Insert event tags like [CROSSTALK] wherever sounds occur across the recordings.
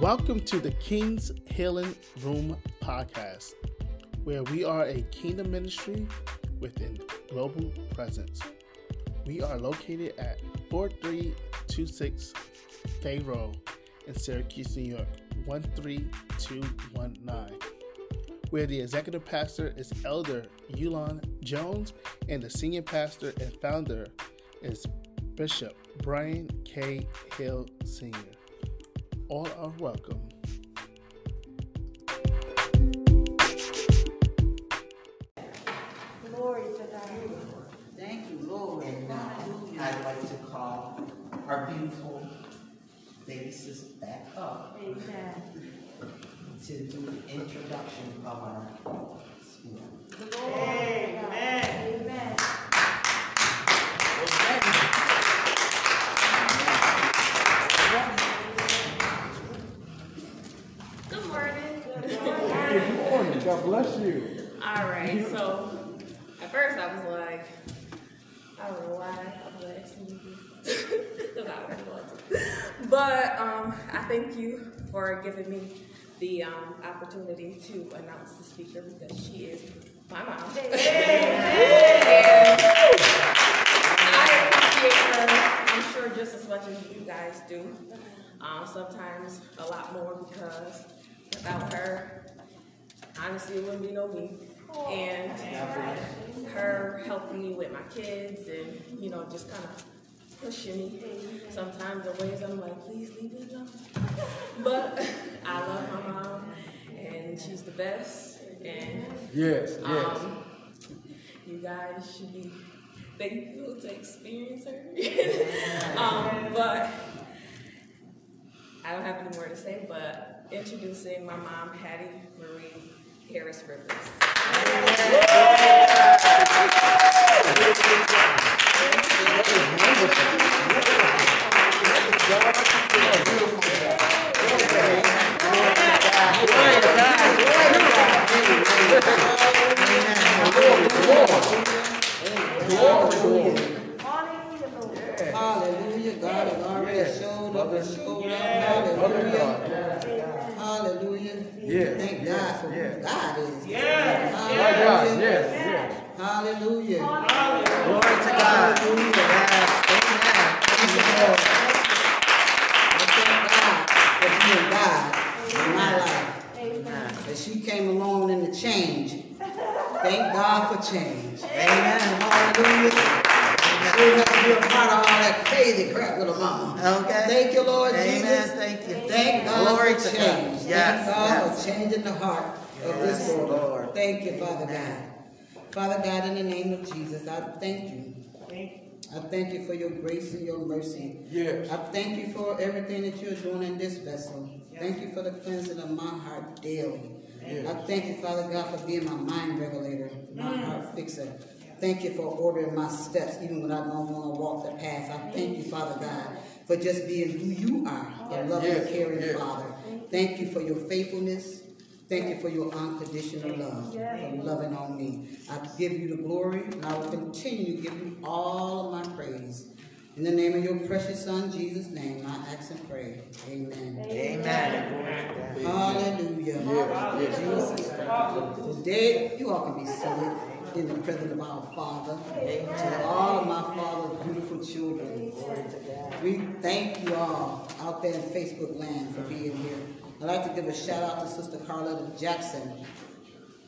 Welcome to the King's Healing Room podcast, where we are a kingdom ministry with a global presence. We are located at 4326 Fay Road in Syracuse, New York, 13219, where the executive pastor is Elder Yulon Jones and the senior pastor and founder is Bishop Brian K. Hill Sr. All are welcome. Glory to God. Thank you, Lord. And now I'd like to call our beautiful faces back up Amen. to do the introduction of our speaker. Amen. Amen. Good morning. Good morning. God bless you. All right, so at first I was like, I don't know why I [LAUGHS] was asking you I already want. But um, I thank you for giving me the um, opportunity to announce the speaker because she is my mom. I appreciate her, I'm sure, just as much as you guys do. Um, sometimes a lot more because without her, honestly, it wouldn't be no me. And her helping me with my kids and, you know, just kind of pushing me sometimes in ways I'm like, please leave me alone. [LAUGHS] But I love my mom and she's the best. And Yes, yes. um, you guys should be thankful to experience her. [LAUGHS] um, but I don't have any more to say, but introducing my mom, Hattie Marie Harris Rivers. Hallelujah, Hallelujah. God has already showed up and showed out. Hallelujah. Hallelujah. Yes, Thank yes, God for yes. who God is. My God, Hallelujah. yes, yes. Hallelujah. Glory to God. Thank you, Lord. I thank God for being God in my life. Amen. That she came along in the change. Thank God for change. Amen. Hallelujah. She didn't have to be a part of all that crazy crap with her mama. Okay. Thank you, Lord Amen. Jesus. Thank you. Thank God Glory for to change. God. Yes, Thank God yes. for changing the heart of this Yes, world. Lord. Thank you, Father God. Father God, in the name of Jesus, I thank you. I thank you for your grace and your mercy. Yes. I thank you for everything that you're doing in this vessel. Thank you for the cleansing of my heart daily. I thank you, Father God, for being my mind regulator, my mm. heart fixer. Thank you for ordering my steps, even when I don't want to walk the path. I thank you, Father God, for just being who you are, the loving, Yes, caring yes. Father. Thank you for your faithfulness. Thank you for your unconditional love, for loving on me. I give you the glory, and I will continue to give you all of my praise. In the name of your precious Son, Jesus' name, I ask and pray. Amen. Amen. Hallelujah. Yes, yes. Jesus. Today, you all can be seated in the presence of our Father. To all of my Father's beautiful children. We thank you all out there in Facebook land for being here. I'd like to give a shout out to Sister Carletta Jackson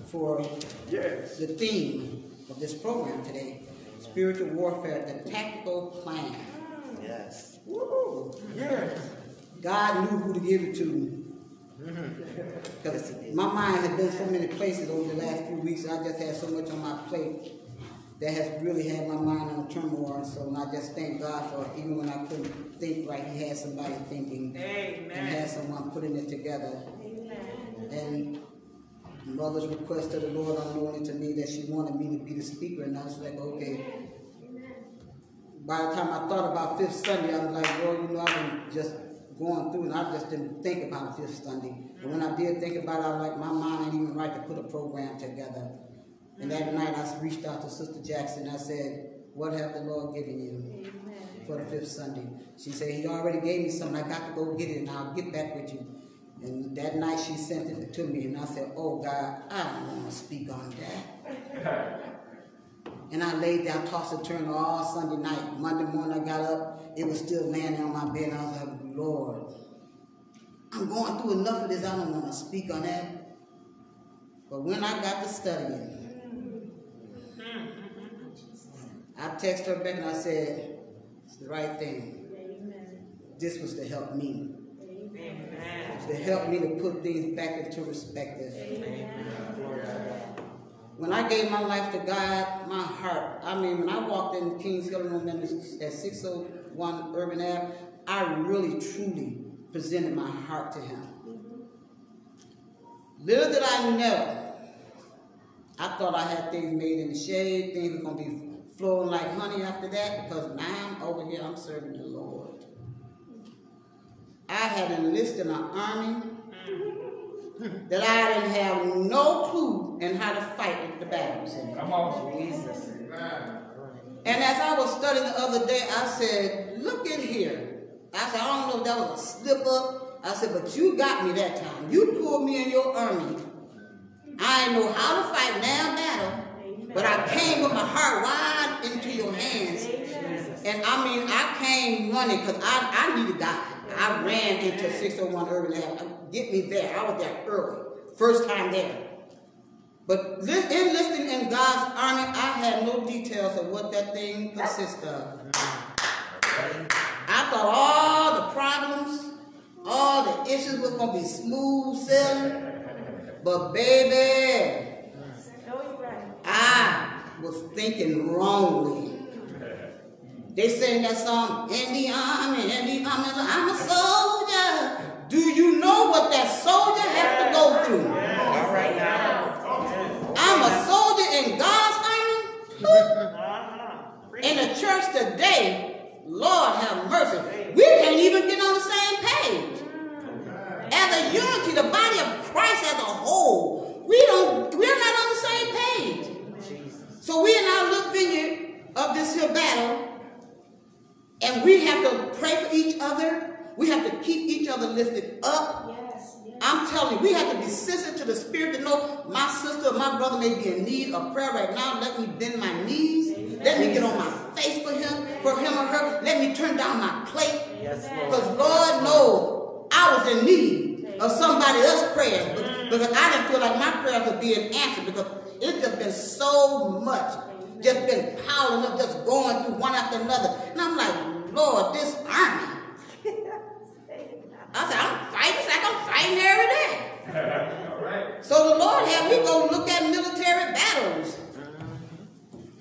for Yes. the theme of this program today, spiritual warfare, the tactical plan. Yes. Woo! Yes. God knew who to give it to. Mm-hmm. Because my mind has been so many places over the last few weeks, and I just had so much on my plate that has really had my mind on turmoil. So I just thank God for even when I couldn't think right, He had somebody thinking and had someone putting it together. And mother's request to the Lord unknowingly to me that she wanted me to be the speaker, and I was like, okay. By the time I thought about Fifth Sunday, I was like, Lord, you know, I've been just going through, and I just didn't think about Fifth Sunday. And when I did think about it, I was like, my mind ain't even right to put a program together. And that night, I reached out to Sister Jackson. I said, "What have the Lord given you for the fifth Sunday?" She said, "He already gave me something. I got to go get it, and I'll get back with you." And that night she sent it to me, and I said, Oh God, I don't want to speak on that. And I laid down, tossed and turned all Sunday night. Monday morning I got up, it was still laying on my bed, and I was like, Lord, I'm going through enough of this, I don't want to speak on that. But when I got to studying, I texted her back and I said, It's the right thing. This was to help me. To help me to put things back into perspective. When I gave my life to God, my heart, I mean, when I walked in Kings Healing Room at 601 Urban Ave, I really, truly presented my heart to Him. Little did I know, I thought I had things made in the shade, things were going to be flowing like honey after that, because now I'm over here, I'm serving the Lord. I had enlisted in an army mm-hmm. that I didn't have no clue in how to fight the battles in. Come on. Jesus. And as I was studying the other day, I said, look in here. I said, I don't know if that was a slip up. I said, but you got me that time. You pulled me in your army. I didn't know how to fight now battle, but I came with my heart wide into your hands. And I mean, I came running because I, I needed God. I ran into 601 Urban Ave. Get me there. I was there early. First time there. But li- enlisting in God's army, I had no details of what that thing consists of. I thought all the problems, all the issues was gonna be smooth sailing. But baby, No, you're right. I was thinking wrongly. They sang that song, in the army, in the army, I'm a soldier. Do you know what that soldier has to go through? All right now. I'm a soldier in God's army. In the church today, Lord have mercy, we can't even get on the same page. As a unity, the body of Christ as a whole, we don't, we're not on the same page. So we in our little vineyard of this here battle, and we have to pray for each other. We have to keep each other lifted up. Yes, yes. I'm telling you, we have to be sensitive to the spirit to know my sister or my brother may be in need of prayer right now. Let me bend my knees. Let me get on my face for him, for him or her. Let me turn down my plate. Yes, Lord. Because Lord knows I was in need of somebody else's prayers mm. because I didn't feel like my prayers were being answered because it's just been so much, just been piling up, just going through one after another. And I'm like, Lord, this army. I said, I'm fighting, it's like I'm fighting every day. [LAUGHS] All right. So the Lord had me go look at military battles.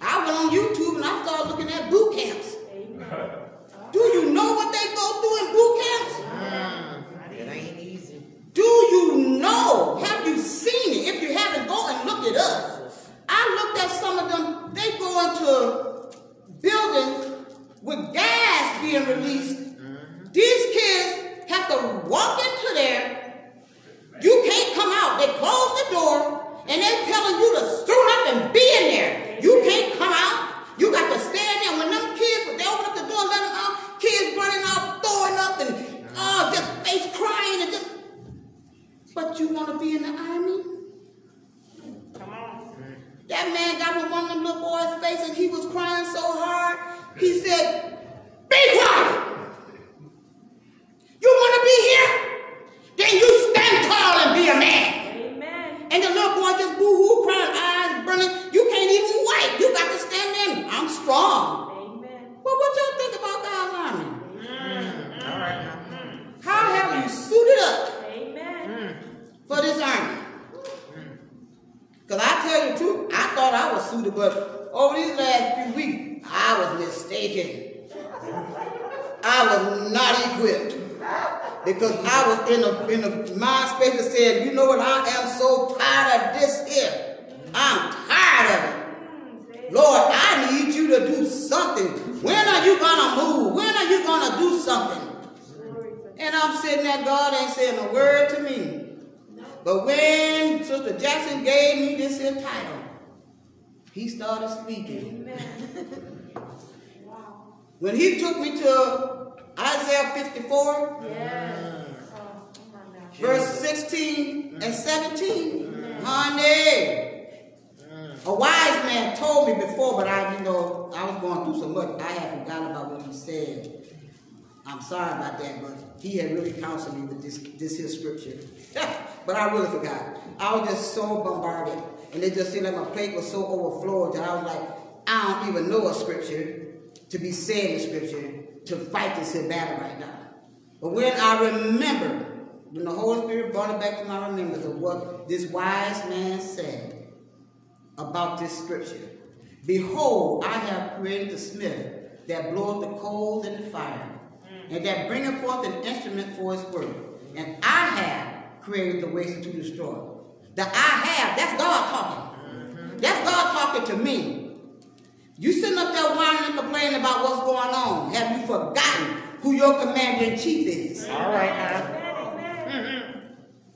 I went on YouTube and I started looking at boot camps. Do you know what they go through in boot camps? It ain't easy. Do you know? Have you seen it? If you haven't, go and look it up. I looked at some of them. They go into buildings with gas being released. Mm-hmm. These kids have to walk into there. You can't come out. They close the door and they're telling you to suit up and be in there. You can't come out. You got to stand there. When them kids, when they open up the door, let them out. Kids running out, throwing up, and oh, just face crying and just. But you want to be in the army? That man got with one of them little boys' face and he was crying so hard. He said, Be quiet! You want to be here? Then you stand tall and be a man. Amen. And the little boy just boo hoo crying, eyes burning. You can't even wipe. You got to stand there. I'm strong. Amen. Well, what y'all think about God's army? All right now. How have you suited up Amen. for this army? Because I tell you the truth, I thought I was suited, but over these last few weeks, I was mistaken. I was not equipped. Because I was in a, in a mind space that said, you know what, I am so tired of this here. I'm tired of it. Lord, I need you to do something. When are you gonna move? When are you gonna do something? And I'm sitting there, God ain't saying a word to me. But when Sister Jackson gave me this here title, he started speaking. Wow. When he took me to Isaiah 54, Yes. Oh, come on now. verse 16 and 17. Honey. A wise man told me before, but I, you know, I was going through so much, I had forgotten about what he said. I'm sorry about that, but he had really counseled me with this this here scripture. [LAUGHS] but I really forgot. I was just so bombarded, and it just seemed like my plate was so overflowed that I was like, I don't even know a scripture to be saying in scripture to fight this battle right now. But when I remember, when the Holy Spirit brought it back to my remembrance of what this wise man said about this scripture. Behold, I have created the smith that bloweth the coals in the fire, mm. and that bringeth forth an instrument for his work. And I have created the waste to destroy. The I have, that's God talking. Mm-hmm. That's God talking to me. You sitting up there whining and complaining about what's going on. Have you forgotten who your commander in chief is? All right now. Amen, amen.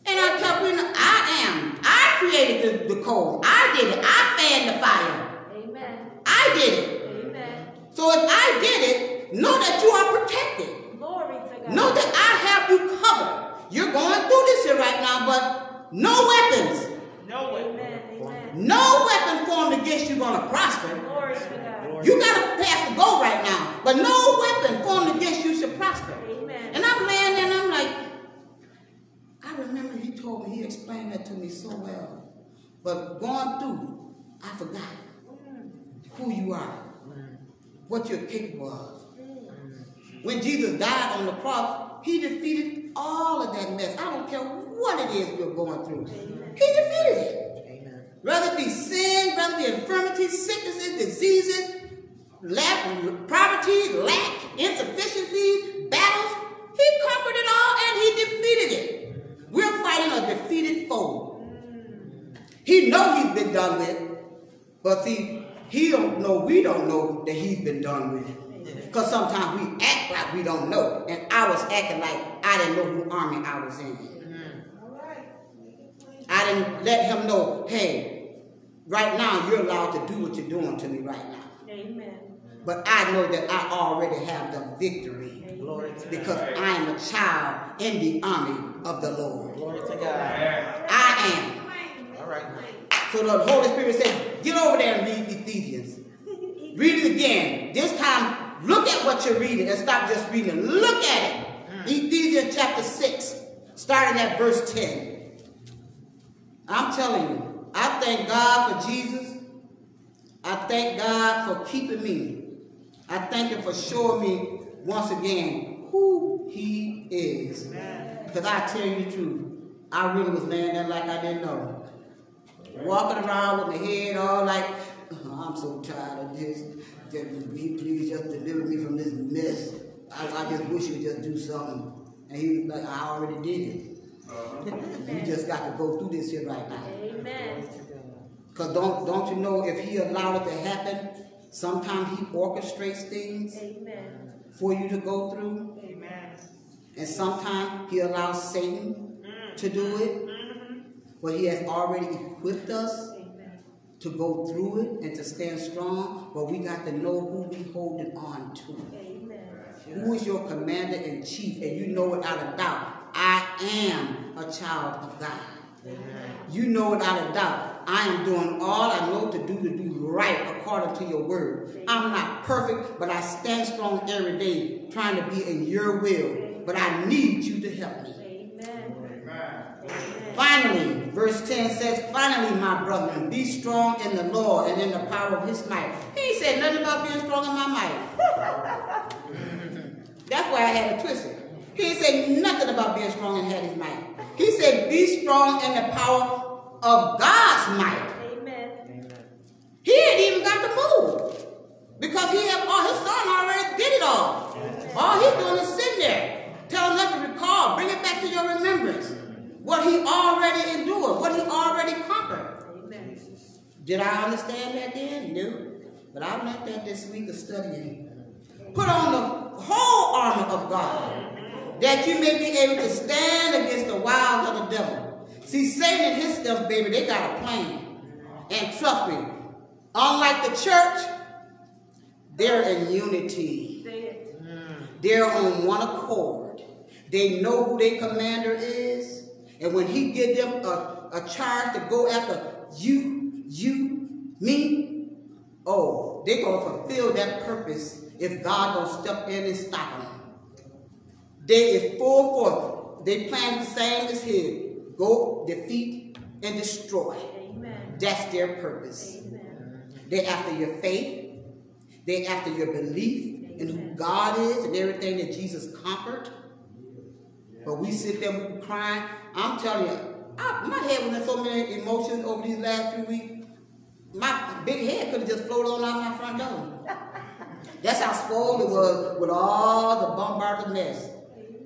And I kept reading, I am. I created the, the coal. I did it. I fanned the fire. Amen. I did it. Amen. So if I did it, know that you are protected. Glory to God. Know that I have you covered. You're going through this here right now, but no weapons, No way. Amen. Amen. no weapon formed against you going to prosper. Glory to God. You got to pass the goal right now, but no weapon formed against you should prosper. Amen. And I'm laying there and I'm like, I remember he told me, he explained that to me so well. But going through, I forgot who you are, what you're capable of. When Jesus died on the cross, he defeated all of that mess. I don't care what it is we're going through. He defeated it. Amen. Whether it be sin, whether it be infirmities, sicknesses, diseases, lack, poverty, lack, insufficiencies, battles, he conquered it all and he defeated it. We're fighting a defeated foe. He know he's been done with, but see, he don't know, we don't know that he's been done with. Because sometimes we act like we don't know. And I was acting like I didn't know who army I was in. I didn't let him know, hey, right now you're allowed to do what you're doing to me right now. Amen. But I know that I already have the victory Glory to because I am a child in the army of the Lord. Glory to God. I am. Right. So the Holy Spirit said, get over there and read Ephesians. Read it again. This time, look at what you're reading and stop just reading. Look at it. Hmm. Ephesians chapter 6, starting at verse 10. I'm telling you, I thank God for Jesus. I thank God for keeping me. I thank Him for showing me once again who He is. Because I tell you the truth, I really was laying there like I didn't know. Walking around with my head all like, "Oh, I'm so tired of this. Just, he please just deliver me from this mess. I, I just wish you would just do something. And he was like, I already did it. Uh-huh. You just got to go through this here right now. Amen. Because don't, don't you know if he allowed it to happen, sometimes he orchestrates things Amen. for you to go through. Amen. And sometimes he allows Satan mm. to do it. But he has already equipped us to go through it and to stand strong. But we got to know who we holding on to. Amen. Who is your commander in chief? And you know without a doubt, I am a child of God. You know without a doubt, I am doing all I know to do to do right according to your word. I'm not perfect, but I stand strong every day trying to be in your will. But I need you to help me. Amen. Finally, verse 10 says, Finally, my brethren, be strong in the Lord and in the power of his might. He ain't said nothing about being strong in my might. [LAUGHS] That's why I had it twisted. He ain't said nothing about being strong and had his might. He said, Be strong in the power of God's might. Amen. He ain't even got to move. Because he have all his son already did it all. All he's doing is sitting there, telling us to recall, bring it back to your remembrance. What he already endured, what he already conquered. Amen. Did I understand that then? No. But I learned that this week of studying. Put on the whole armor of God, that you may be able to stand against the wiles of the devil. See, Satan and his stuff, baby, they got a plan. And trust me, unlike the church, they're in unity. They're on one accord. They know who their commander is. And when he give them a, a charge to go after you, you, me, oh, they're gonna fulfill that purpose if God don't step in and stop them. They is full force. They plan the same as his. Go, defeat, and destroy. Amen. That's their purpose. Amen. They after your faith. They're after your belief in who God is and everything that Jesus conquered. But we sit there crying. I'm telling you, I, my head was in so many emotions over these last few weeks. My big head could have just floated on out my front door. [LAUGHS] That's how spoiled it was with all the bombarded mess.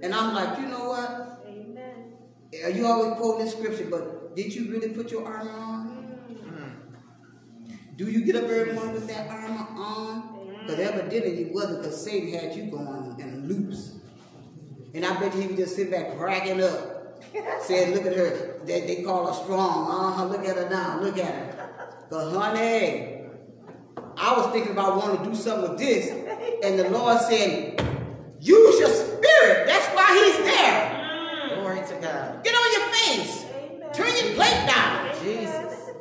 And I'm like, you know what? Amen. You always quote this scripture, but did you really put your armor on? Mm. Do you get up every morning with that armor on? Because evidently you wasn't because Satan had you going in loops. And I bet you he was just sitting back cracking up. Saying, look at her. They, they call her strong. Uh-huh, look at her now. Look at her. But honey, I was thinking about wanting to do something with this. And the Lord said, use your spirit. That's why he's there. Glory to God. Get on your face. Turn your plate down. Jesus.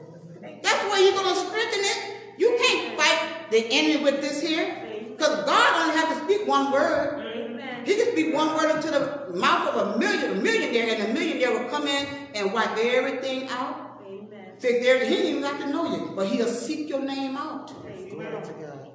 That's where you're going to strengthen it. You can't fight the enemy with this here. Because God only has to speak one word. Amen. He can speak one word into the mouth of a million, a millionaire, and a millionaire will come in and wipe everything out. Amen. Fix everything. He didn't even have to know you, but he'll seek your name out. Glory.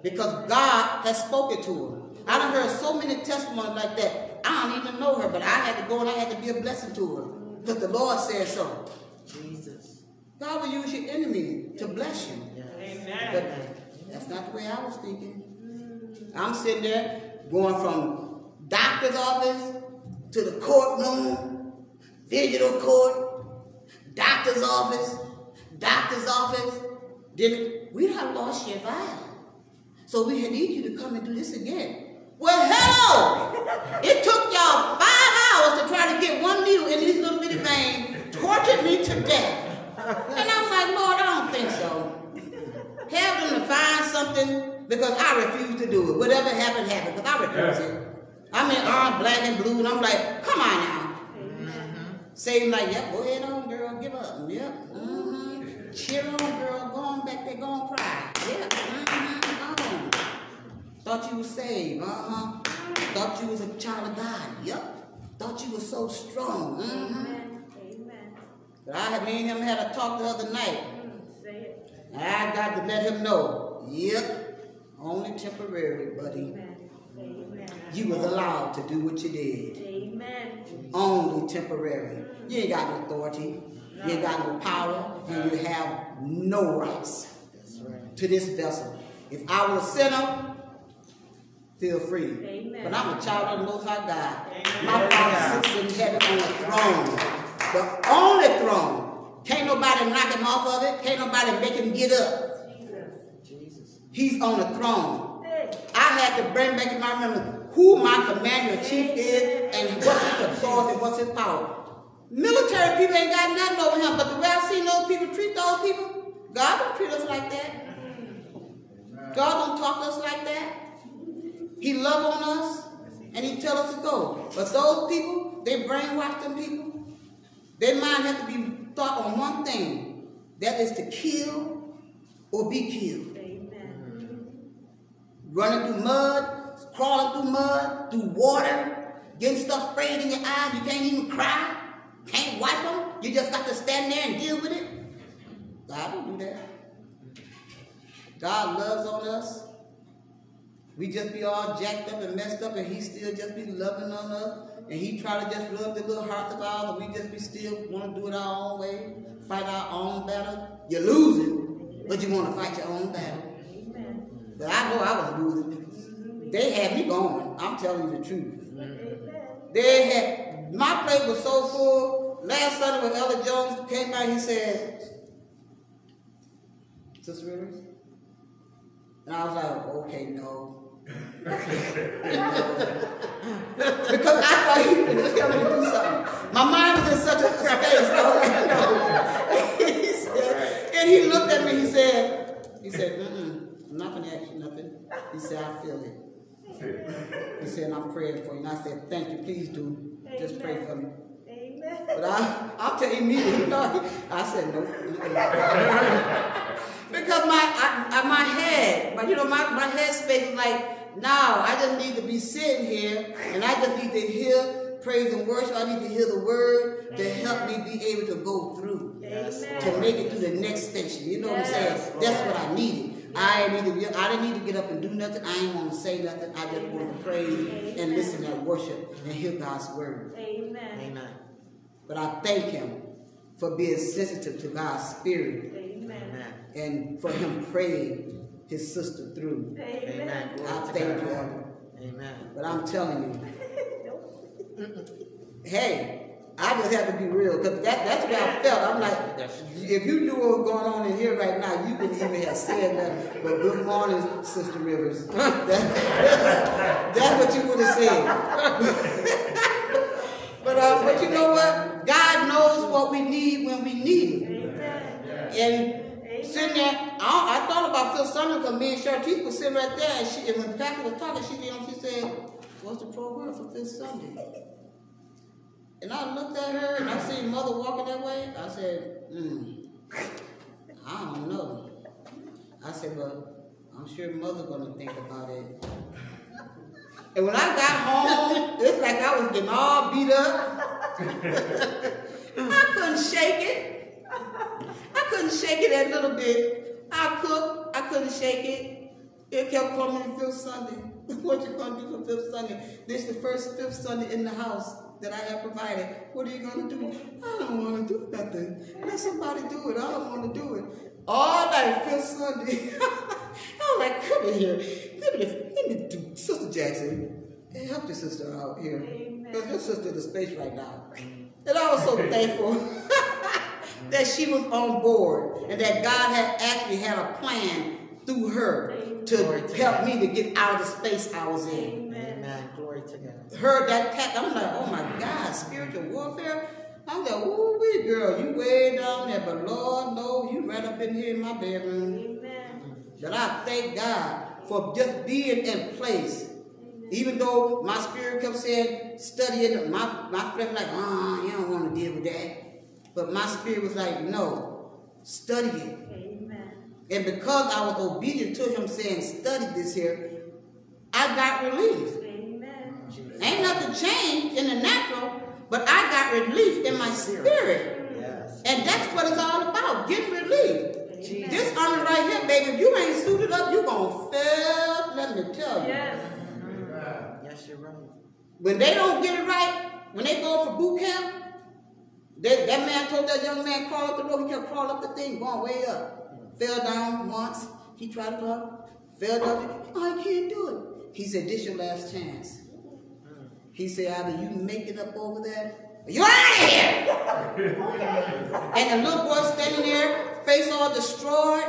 Because God has spoken to her. I done heard so many testimonies like that. I don't even know her, but I had to go and I had to be a blessing to her. Because the Lord said so. Jesus. God will use your enemy to bless you. Yes. But that's not the way I was thinking. I'm sitting there going from doctor's office to the courtroom, digital court, doctor's office, doctor's office. Then we done lost your file. So we need you to come and do this again. Well, hello! It took y'all five hours to try to get one needle in these little bitty veins, tortured me to death. And I'm like, Lord, I don't think so. Have them to find something because I refuse to do it. Whatever happened, happened because I refuse it. I'm in orange, black, and blue, and I'm like, come on now. Satan like, yep, go ahead on, girl, give up. Yep. Mm-hmm. Cheer on, girl. Go on back there, go on cry. Yep. Mm-hmm. Go on. Thought you was saved. Uh-huh. Thought you was a child of God. Yep. Thought you was so strong. Mm-hmm. Amen. Amen. But I had me and him had a talk the other night. Mm, Say it. I got to let him know. Yep. Only temporary, buddy. Amen. Amen. You was allowed to do what you did. Amen. Only temporary. You ain't got no authority. You ain't got no power. And you have no rights That's right. to this vessel. If I was a sinner, feel free. Amen. But I'm a child of the Most High God. My Father sits in heaven on the throne. The only throne. Can't nobody knock him off of it. Can't nobody make him get up. Jesus. Jesus. He's on the throne. I had to bring back in my memory who my commander chief is and what's his authority, what's his power. Military people ain't got nothing over him, but the way I see those people treat those people, God don't treat us like that. God don't talk to us like that. He love on us and he tell us to go. But those people, they brainwash them people. Their mind has to be thought on one thing. That is to kill or be killed Amen. running through mud, crawling through mud, through water, getting stuff sprayed in your eyes. You can't even cry, can't wipe them. You just got to stand there and deal with it. God don't do that. God loves on us. We just be all jacked up and messed up, and He still just be loving on us. And He try to just rub the little hearts of ours, and we just be still want to do it our own way, fight our own battle. You're losing, but you want to fight your own battle. But I know I was losing. They had me going. I'm telling you the truth. They had my plate was so full. Last Sunday when Elder Jones came out, he said, Sister Rivers? And I was like, okay, no. [LAUGHS] because I thought he was going to do something. My mind was in such a space. I was like, no. [LAUGHS] he said, and he looked at me, he said, he said, mm-mm, I'm not going to ask you nothing. He said, I feel it. He said, I'm praying for you. And I said, thank you, please do. Just pray for me. Amen. But I, I'll tell you immediately, you know, I said no. [LAUGHS] because my I, I, my head, but you know, my, my head space is like, now I just need to be sitting here and I just need to hear praise and worship. I need to hear the word to help me be able to go through Yes. to make it to the next station. You know what I'm saying? That's what I needed. I ain't need to I didn't need to get up and do nothing. I ain't want to say nothing. I just want to praise and listen and worship and hear God's word. Amen. Amen. But I thank him for being sensitive to God's spirit Amen. Amen. and for him praying his sister through. Amen. Amen. I thank God. you. Amen. But I'm telling you, [LAUGHS] hey, I just have to be real because that, that's what I felt. I'm like, if you knew what was going on in here right now, you wouldn't even have said that. But good morning, Sister Rivers. [LAUGHS] That- [LAUGHS] that's what you would have said. [LAUGHS] but uh, but you know what? God knows what we need when we need it. Amen. And sitting there, I, I thought about fifth Sunday because me and Chartice was sitting right there, and, she, and when Pastor was talking, she, you know, she said, "What's the program for this Sunday?" And I looked at her, and I seen Mother walking that way. I said, "Hmm, I don't know." I said, well, I'm sure Mother gonna think about it." And when I got home, it's like I was getting all beat up. [LAUGHS] I couldn't shake it. I couldn't shake it that little bit. I cooked, I couldn't shake it. It kept coming fifth Sunday. [LAUGHS] what you gonna do for fifth Sunday? This is the first fifth Sunday in the house that I have provided. What are you gonna do? I don't wanna do nothing. Let somebody do it. I don't wanna do it. All night, fifth Sunday. [LAUGHS] I was like, come in here. Let me, let me do Sister Jackson. Help your sister out here. Because your sister in the space right now. And I was so [LAUGHS] thankful [LAUGHS] that she was on board and that God had actually had a plan through her to to help me to get out of the space I was in. Amen. Glory to God. Heard that tap, I'm like, oh my God, spiritual warfare. I'm like, ooh, wee girl, you way down there, but Lord, no, you right up in here in my bedroom. Amen. That I thank God for just being in place. Even though my spirit kept saying, studying, my, my flesh like, ah, you don't want to deal with that. But my spirit was like, no, study it. Amen. And because I was obedient to him saying, study this here, I got relief. Amen. Ain't nothing changed in the natural, but I got relief in my spirit. Yes. And that's what it's all about, getting relief. Jesus. This army right here, baby, if you ain't suited up, you gonna fail. Let me tell you. Yes. Yes, you're right. When they don't get it right, when they go for boot camp, they, that man told that young man crawl up the road. He kept crawling up the thing, going way up. Fell down once. He tried to up. Fell down. Oh, I can't do it. He said, "This your last chance." He said, "Either you make it up over there, or you out of here." [LAUGHS] and the little boy standing there, face all destroyed,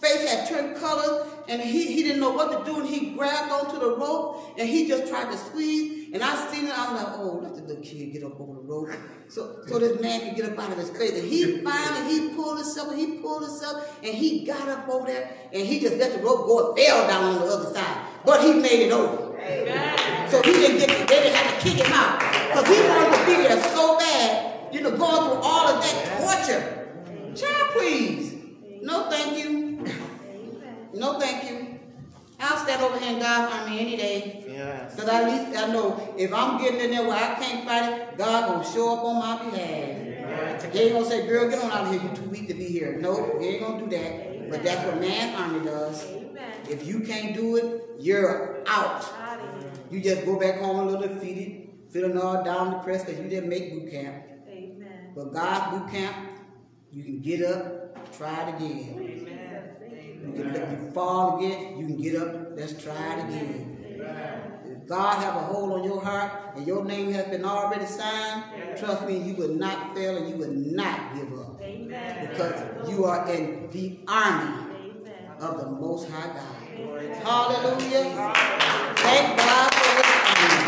face had turned color, and he, he didn't know what to do, and he grabbed onto the rope, and he just tried to squeeze, and I seen it, I'm like, oh, let the little kid get up over the rope, so, so this man could get up out of his face, and he finally, he pulled himself, and he pulled himself, and he got up over there, and he just let the rope go and fell down on the other side, but he made it over. So he didn't get, it. they didn't have to kick him out, because he wanted to be there so bad, you know, going through all of that torture. Child, please. No, thank you. No, thank you. I'll stand over here in God's me any day. Yes. Because at least I know if I'm getting in there where I can't fight it, God gonna show up on my behalf. He ain't gonna say, girl, get on out of here, you too weak to be here. No, he ain't gonna do that. But that's what man's army does. Amen. If you can't do it, you're out. Ah. Out of here. You just go back home a little defeated, feeling all down depressed because you didn't make boot camp. Amen. But God's boot camp, you can get up, try it again. You can let you fall again, you can get up, let's try it again. If God have a hold on your heart and your name has been already signed, trust me, you will not fail and you will not give up. Amen. Because you are in the army Amen. of the Most High God. Hallelujah. Thank God for this army.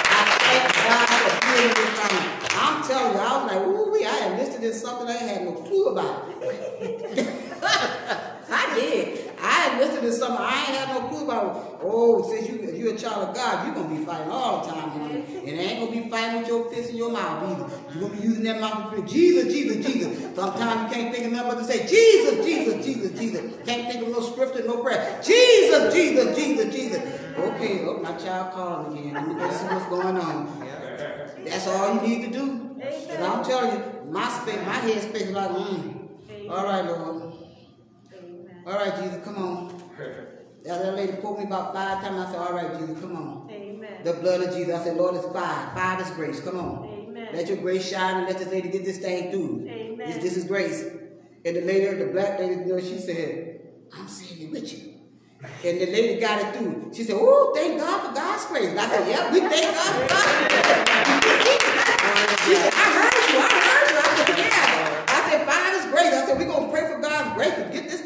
I thank God for this army. I'm telling you, I was like, ooh, wee, I in something I had no clue about. [LAUGHS] I did. I enlisted in something I ain't had no clue about. Oh, since you, you're a child of God, you're going to be fighting all the time, honey. And ain't gonna be fighting with your fist in your mouth either. You're gonna be using that mouth to Jesus, Jesus, Jesus. Sometimes you can't think of nothing but to say, Jesus, Jesus, Jesus, Jesus. Can't think of no scripture, no prayer. Jesus, Jesus, Jesus, Jesus. Okay, oh, my child calling again. Let me go see what's going on. That's all you need to do. And I'm telling you, my space, my head space is like, mm. All right, Lord. Amen. All right, Jesus, come on. Yeah, That lady quote me about five times. I said, all right, Jesus, come on. Amen. The blood of Jesus. I said, Lord, it's five. Five is grace. Come on. Amen. Let your grace shine and let this lady get this thing through. Amen. This, this is grace. And the lady, the black lady, you know, she said, I'm saying it with you. And the lady got it through. She said, Oh, thank God for God's grace. And I said, Yep, we thank God for God's grace. [LAUGHS] she said, I heard you, I heard you. I said, Yeah. I said, Five is grace. I said, We're going to pray for God's grace to get this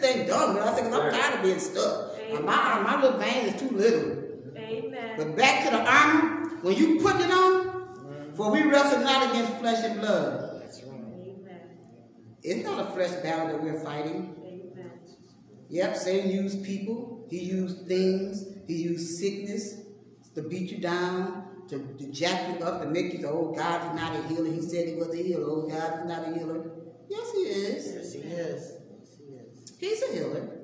thing done. But I said, Because I'm tired of being stuck. And my, my little vein is too little. Amen. But back to the armor, when you put it on, mm-hmm. for we wrestle not against flesh and blood. Amen. It's not a flesh battle that we're fighting. Amen. Yep, Satan used people, he used things, he used sickness to beat you down, to, to jack you up, to make you say, oh, God is not a healer. He said he was a healer. Oh, God is not a healer. Yes, he is. Yes, he is. Yes, he is. He's a healer.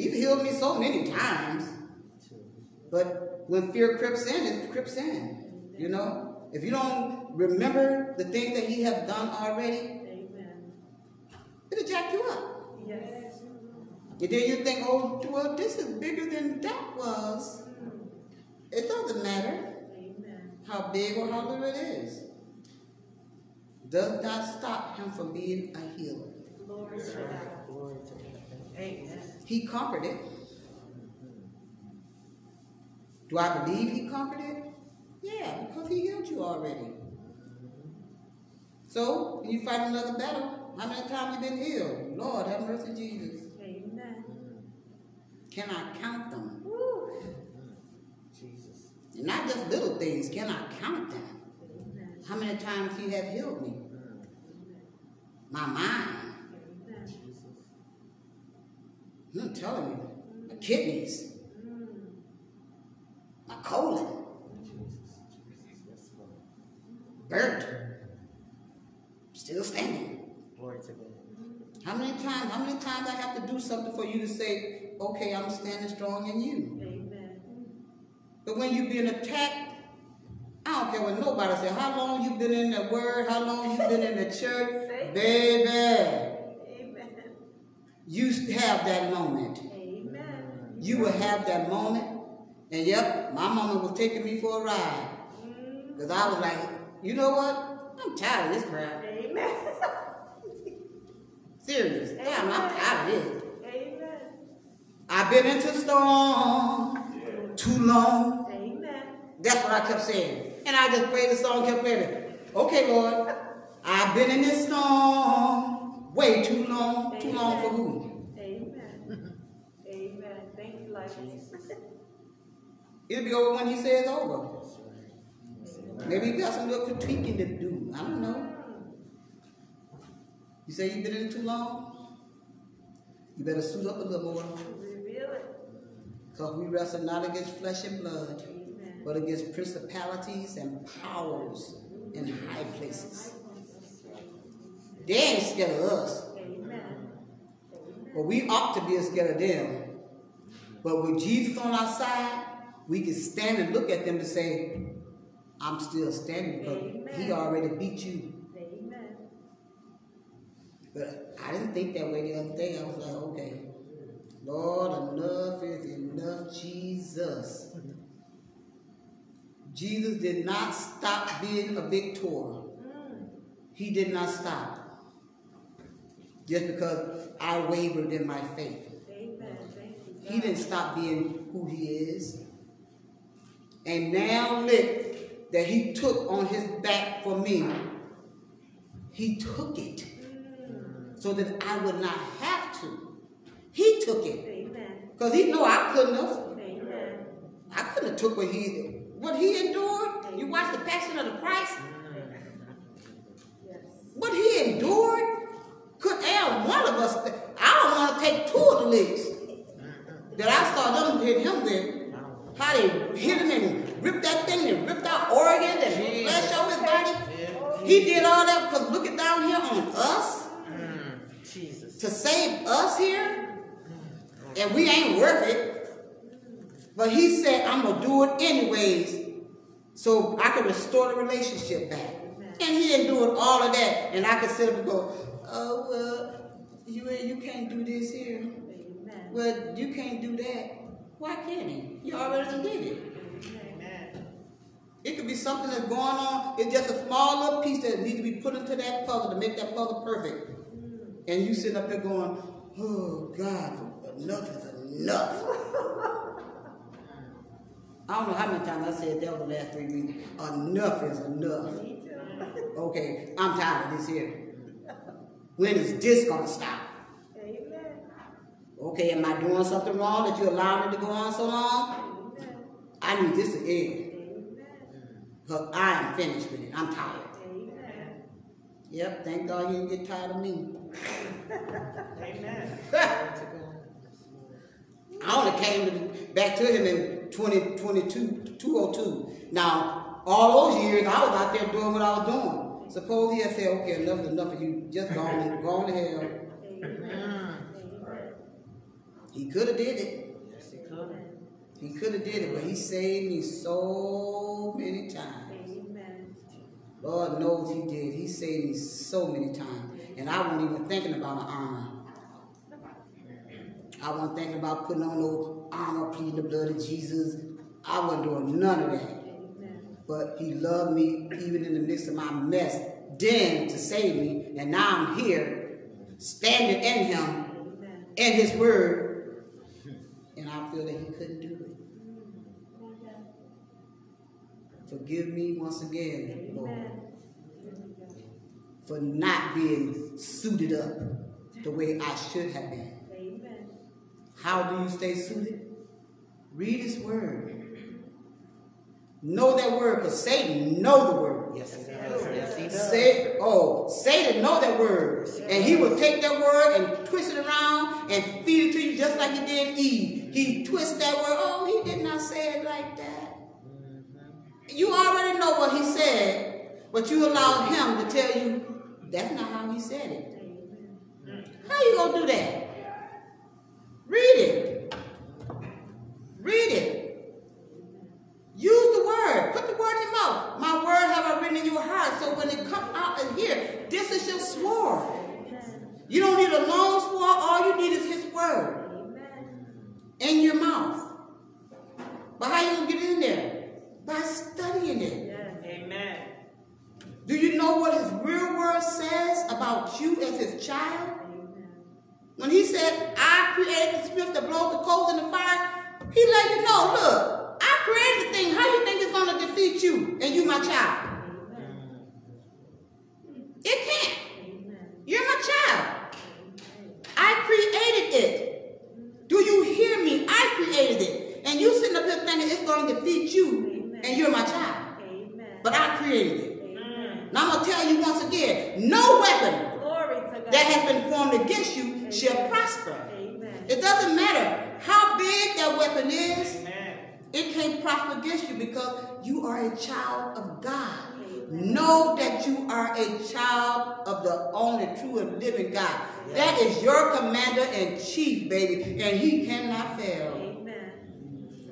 He's healed me so many times. But when fear creeps in, it creeps in. You know? If you don't remember the things that he has done already, Amen. it'll jack you up. Yes. And then you think, oh, well, this is bigger than that was. It doesn't matter Amen. how big or how little it is. Does not stop him from being a healer. Glory to God. Glory to God. Amen. He conquered it. Do I believe he conquered it? Yeah, because he healed you already. So, when you fight another battle, how many times you been healed? Lord, have mercy, Jesus. Amen. Can I count them? Woo. Jesus. And not just little things, can I count them? Amen. How many times he have healed me? Mm. My mind. Amen. I'm telling you. My kidneys. My colon. Yes, Lord. Burnt. Still standing. Glory to God. How many times, how many times I have to do something for you to say, okay, I'm standing strong in you? Amen. But when you've been attacked, I don't care what nobody say. How long you been in the word? How long you been in the church? Baby, Amen. You have that moment. Amen. You will have that moment. And yep, my mama was taking me for a ride. Mm. Because I was like, you know what? I'm tired of this crap. Amen. [LAUGHS] Serious. Damn, I'm tired of this. Amen. I've been into a storm too long. Amen. That's what I kept saying. And I just played the song, kept playing it. Okay, Lord, I've been in this storm way too long. Too long for who? Amen. Amen. Thank you, Lord Jesus. It'll be over when he says over. Maybe you got some little tweaking to do. I don't know. You say you've been in it too long? You better suit up a little more. Reveal it. Because we wrestle not against flesh and blood, Amen. but against principalities and powers in high places. They ain't scared of us. Amen. But we ought to be scared of them. But with Jesus on our side, we can stand and look at them and say, I'm still standing because he already beat you. Amen. But I didn't think that way the other day. I was like, okay, Lord, enough is enough, Jesus. Jesus did not stop being a victor. Mm. He did not stop. Just because I wavered in my faith. Amen. He didn't stop being who he is. And now look that he took on his back for me. He took it so that I would not have to. He took it because he knew I couldn't have. Amen. I couldn't have took what he what he endured. You watch the Passion of the Christ. Yes. What he endured could air one of us. I don't want to take two of the licks that I saw them hit him with. How they hit him and ripped that thing and ripped out organs and Jeez. flesh off his body. He did all that because looking down here on us Mm, Jesus. to save us here, and we ain't worth it. But he said, I'm gonna do it anyways, so I can restore the relationship back. And he ain't doing all of that, and I could sit up and go, oh well, you ain't- you can't do this here. Well, you can't do that. Why can't he? You already done did it. Amen. It could be something that's going on. It's just a small little piece that needs to be put into that puzzle to make that puzzle perfect. And you sitting up there going, oh God, enough is enough. I don't know how many times I said that over the last three weeks. Enough is enough. Okay, I'm tired of this here. When is this gonna stop? Okay, am I doing something wrong that you allow me to go on so long? I need this to end. Because I am finished with it. I'm tired. Amen. Yep, thank God he didn't get tired of me. Amen. Glory to God. I only came to, back to him in 2022, 202. Now, all those years I was out there doing what I was doing. Suppose he had said, okay, enough is enough of you. Just go on, go on to hell. He could have did it. Yes, he could. He could have did it, but he saved me so many times. Amen. Lord knows he did. He saved me so many times. And I wasn't even thinking about an armor. I wasn't thinking about putting on no armor, pleading the blood of Jesus. I wasn't doing none of that. Amen. But he loved me even in the midst of my mess, then to save me. And now I'm here, standing in him, Amen. in his word. Feel that he couldn't do it. Forgive me once again, Lord. For not being suited up the way I should have been. How do you stay suited? Read his word. Know that word, because Satan know the word. Yes, he does. Yes, he does. Say, oh, Satan know that word. And he will take that word and twist it around and feed it to you just like he did Eve. He twists that word. Oh, he did not say it like that. Mm-hmm. You already know what he said, but you allow him to tell you that's not how he said it. Mm-hmm. How you gonna do that? Read it. Read it. Use the word. Put the word in your mouth. My word have I written in your heart. So when it comes out of here, this is your sword. You don't need a long sword. All you need is his word Amen. in your mouth. But how you gonna get in there? By studying it. Amen. Do you know what his real word says about you as his child? When he said, I created the spirit that blows the coals in the fire, he let you know, look, created the thing. How you think it's going to defeat you and you my child? It can't. You're my child. I created it. Do you hear me? I created it. And you sitting up here thinking it's going to defeat you and you're my child. But I created it. Now I'm going to tell you once again, no weapon that has been formed against you shall prosper. It doesn't matter how big that weapon is. Amen. It can't prosper against you because you are a child of God. Know that you are a child of the only true and living God. That is your commander in chief, baby, and he cannot fail. Amen.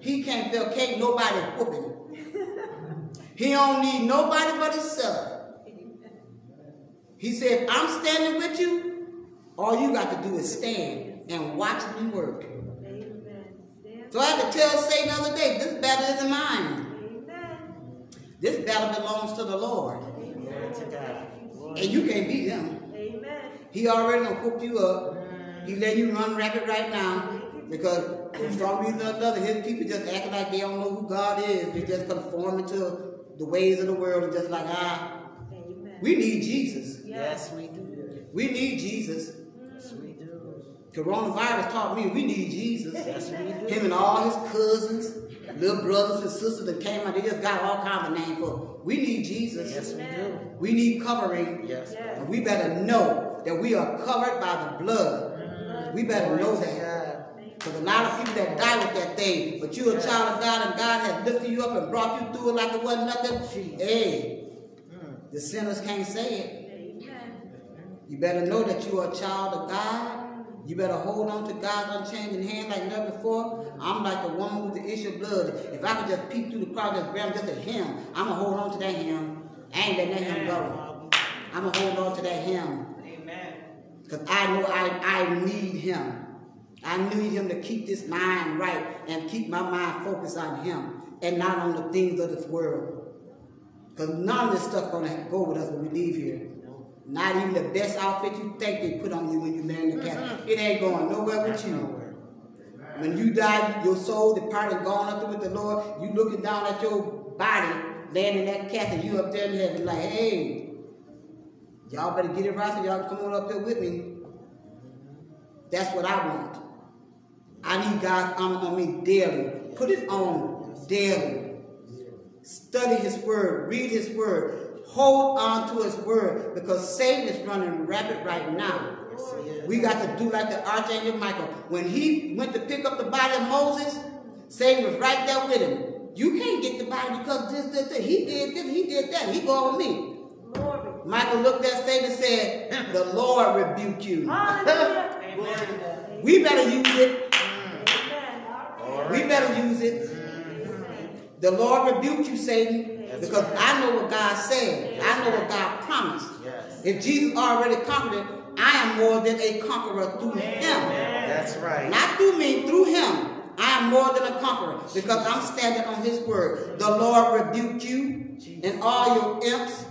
He can't fail. Can't nobody whoop him. He don't need nobody but himself. He said, I'm standing with you, all you got to do is stand and watch me work. So I had to tell Satan the other day, this battle isn't mine. Amen. This battle belongs to the Lord. Glory to God. Glory. And you can't beat him. Amen. He already done hooked you up. He letting you run rapid right now. Because for some reason or another, his people just acting like they don't know who God is. They just conforming to the ways of the world and just like, ah, Amen. we need Jesus. Yes, we do. We need Jesus. Coronavirus taught me we need Jesus. Yes, we. Him and all his cousins, little brothers and sisters that came out, they just got all kinds of names for. We need Jesus. Yes, we do. We need covering. Yes. Yes. And we better know that we are covered by the blood. We better know that. Because a lot of people that die with that thing, but you're a child of God and God has lifted you up and brought you through it like it wasn't nothing. Jesus. Hey, mm. The sinners can't say it. Amen. You better know that you are a child of God. You better hold on to God's unchanging hand like never before. I'm like the woman with the issue of blood. If I could just peek through the crowd, just grab just a hem, I'm going to hold on to that hem. I ain't letting that hem go. I'm going to hold on to that hem. Amen. Because I know I, I need him. I need him to keep this mind right and keep my mind focused on him and not on the things of this world. Because none of this stuff going to go with us when we leave here. Not even the best outfit you think they put on you when you land in the mm-hmm. casket. It ain't going nowhere with you. Nowhere. When you die, your soul departed, gone up there with the Lord. You looking down at your body, laying in that casket. You up there in heaven, like, hey, y'all better get it right so y'all can come on up here with me. That's what I want. I need God's arm on me daily. Put it on daily. Study His Word. Read His Word. Hold on to His Word because Satan is running rapid right now. We got to do like the Archangel Michael. When he went to pick up the body of Moses, Satan was right there with him. You can't get the body because this, this, this. He did this, he did that. He go on me. Michael looked at Satan and said, mm, The Lord rebuke you. [LAUGHS] We better use it. Amen. We better use it. The Lord rebuke you, Satan, because I know what God said. I know what God promised. Yes. If Jesus already conquered it, I am more than a conqueror through him. That's right. Not through me, through him. I am more than a conqueror because I'm standing on his word. The Lord rebuked you and all your imps,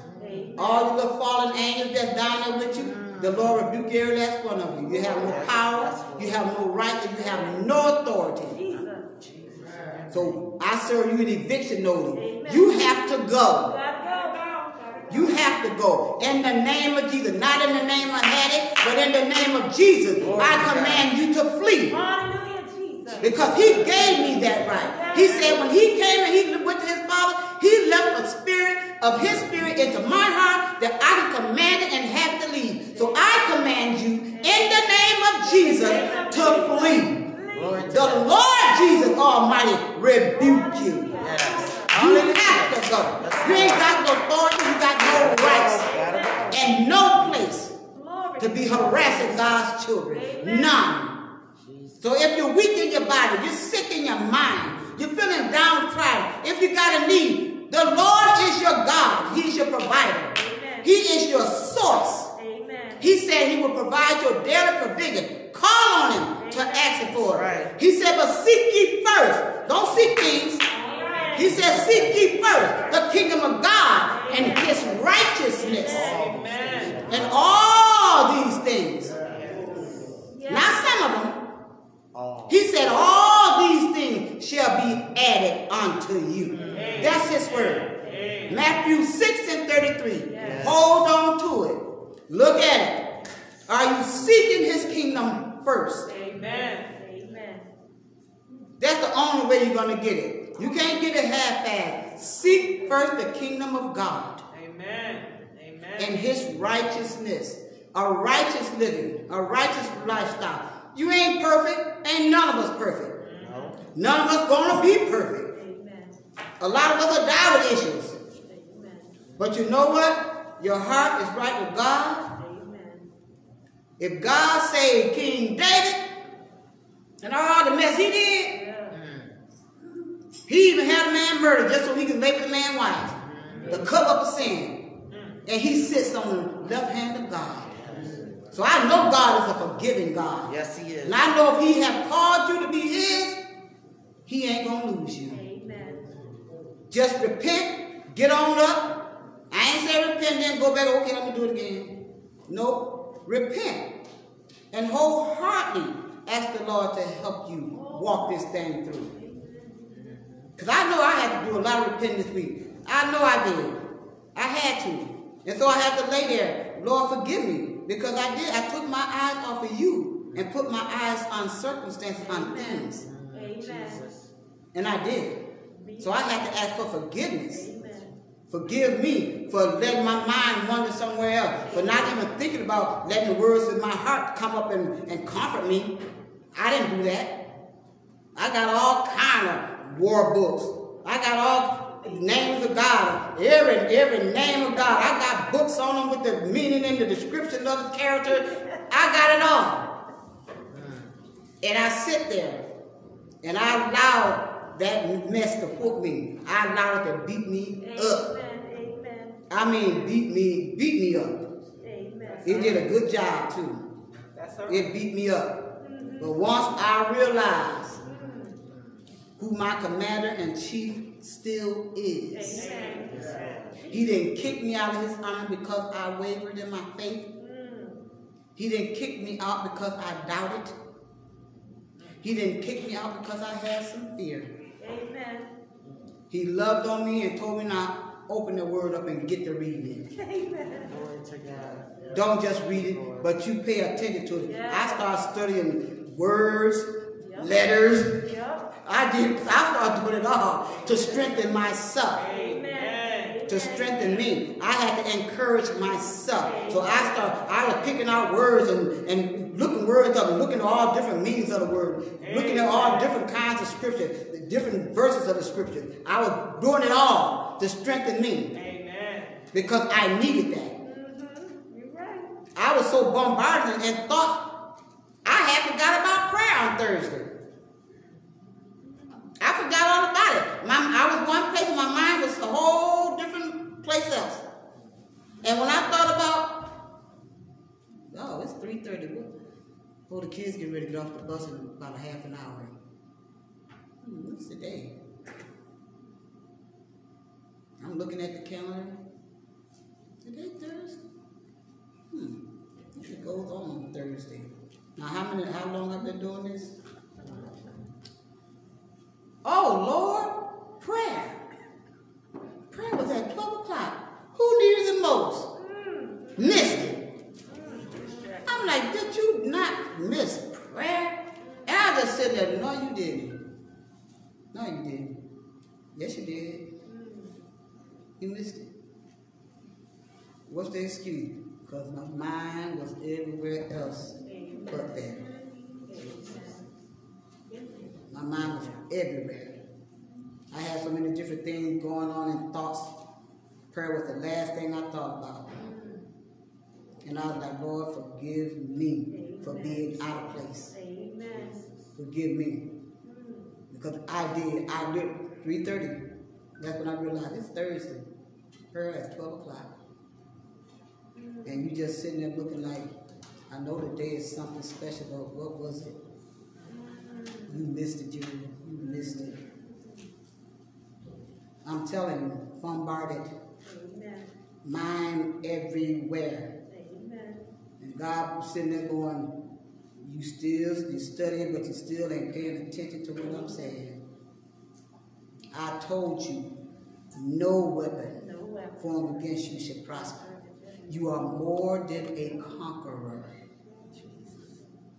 all your little fallen angels that's down there with you. The Lord rebuke every last one of you. You have no power, you have no right, and you have no authority. Jesus. So I serve you an eviction notice. You have to go. Gotta go. Gotta go. You have to go in the name of Jesus, not in the name of Hattie, but in the name of Jesus. I command you to flee Jesus. because He gave me that right. He said when He came and He went to His Father, He left a spirit of His Spirit into my heart that I can command it and have to leave. So I command you in the name of Jesus to flee. Glory to The Lord Jesus Almighty rebuke you. Yes. You have to go. You ain't got no authority, you got no rights, and no place to be harassing God's children. None. So if you're weak in your body, you're sick in your mind, you're feeling downtrodden, if you got a need, the Lord is your God. He's your provider. Amen. He is your source. Amen. He said he will provide your daily provision. Call on him to ask him for it. Right. He said, but seek ye first. Don't seek things. He said, seek ye first the kingdom of God and his righteousness. Amen. And all these things. Yes. Not some of them. He said, all these things shall be added unto you. That's his word. Matthew 6 and 33. Hold on to it. Look at it. Are you seeking his kingdom first? Amen. Amen. That's the only way you're going to get it. You can't get it half-assed. Seek first the kingdom of God Amen. Amen. and his righteousness. A righteous living, a righteous lifestyle. You ain't perfect. Ain't none of us perfect. No. None of us gonna be perfect. Amen. A lot of us are die with issues. Amen. But you know what? Your heart is right with God. If God saved King David and all the mess he did, Yeah. he even had a man murdered just so he could with the man's wife mm. to cover up a sin. Mm. And he sits on the left hand of God. So I know God is a forgiving God. Yes, he is. And I know if he have called you to be his, he ain't gonna lose you. Amen. Just repent, get on up. I ain't say repent, then go back, okay, I'm gonna do it again. No, repent. And wholeheartedly ask the Lord to help you walk this thing through. Because I know I had to do a lot of repenting this week. I know I did. I had to. And so I had to lay there, Lord, forgive me. Because I did. I took my eyes off of you and put my eyes on circumstances, on things. Amen. And I did. So I had to ask for forgiveness. Forgive me for letting my mind wander somewhere else, for not even thinking about letting the words of my heart come up and, and comfort me. I didn't do that. I got all kind of war books. I got all names of God, every every name of God. I got books on them with the meaning and the description of the character. I got it all. And I sit there and I allow that mess to whoop me. I allowed it to beat me up. Amen. Amen. I mean, beat me, beat me up. Amen. It did a good job too. That's her. It beat me up. Mm-hmm. But once I realized mm-hmm. who my commander in chief still is, Amen. he didn't kick me out of his army because I wavered in my faith. Mm. He didn't kick me out because I doubted. He didn't kick me out because I had some fear. Amen. He loved on me and told me now, open the word up and get to reading it. Amen. Glory to God. Don't just read it, but you pay attention to it. I started studying words, Yep. letters. Yep. I did. I started doing it all to strengthen myself, Amen. To strengthen me. I had to encourage myself. So I started. I was picking out words and, and looking words up, and looking at all different meanings of the word, looking at all different kinds of scripture, the different verses of the scripture. I was doing it all to strengthen me Amen. because I needed that. Mm-hmm. Right. I was so bombarded and thought I had forgot about prayer on Thursday. I forgot all about it. My, I was one place, my mind was a whole different place else. And when I thought about, oh, it's 3.30. Oh, the kids get ready to get off the bus in about a half an hour. Hmm, what's the day? I'm looking at the calendar. Today Thursday? Hmm. It goes on Thursday. Now, how many? How long I've been doing this? Oh Lord, prayer. Prayer was at twelve o'clock. Who needed the most? Missed it. I'm like, did you not miss prayer? And I just said there, no, you didn't. No, you didn't. Yes, you did. You missed it. What's the excuse? Because my mind was everywhere else but there. My mind was everywhere. I had so many different things going on in thoughts. Prayer was the last thing I thought about. And I was like, Lord, forgive me for being out of place. Amen. Forgive me. Because I did. I did 3.30. That's when I realized it's Thursday. Prayer at 12 o'clock. And you just sitting there looking like, I know today is something special, but what was it? You missed it, you, you missed it. I'm telling you, bombarded, Amen. mind everywhere. Amen. And God was sitting there going, you still, you studying, but you still ain't paying attention to what I'm saying. I told you, no weapon No weapon. formed against you should prosper. You are more than a conqueror.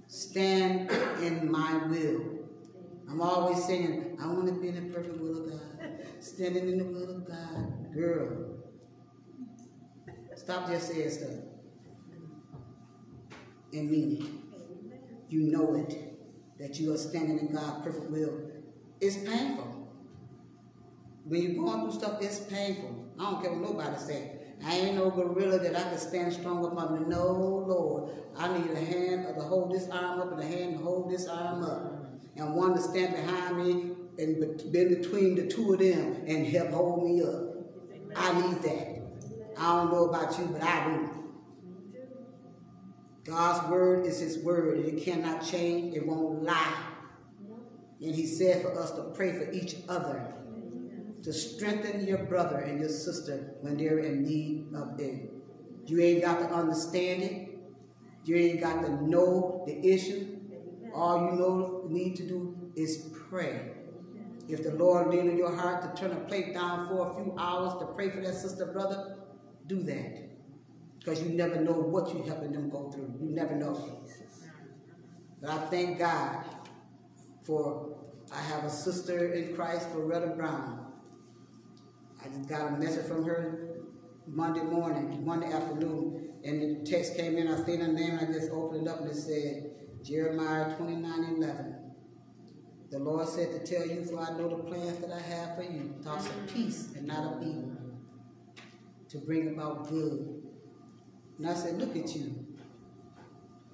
Stand in my will. I'm always saying, I want to be in the perfect will of God. Standing in the will of God. Girl, stop just saying stuff. And mean it. You know it. That you are standing in God's perfect will. It's painful. When you're going through stuff, it's painful. I don't care what nobody say. I ain't no gorilla that I can stand strong up under. No, Lord. I need a hand to hold this arm up and a hand to hold this arm up. And one to stand behind me and be be between the two of them and help hold me up. I need that. I don't know about you, but I do. God's word is his word, and it cannot change, it won't lie. And he said for us to pray for each other, to strengthen your brother and your sister when they're in need of it. You ain't got to understand it. You ain't got to know the issue. All you know need to do is pray. If the Lord lead in your heart to turn a plate down for a few hours to pray for that sister, brother, do that. Because you never know what you're helping them go through. You never know. But I thank God for I have a sister in Christ, Loretta Brown. I just got a message from her Monday morning, Monday afternoon, and the text came in. I seen her name, and I just opened it up and it said Jeremiah 29 11. The Lord said to tell you, for I know the plans that I have for you, thoughts of peace and not of evil, to bring about good. And I said, look at you.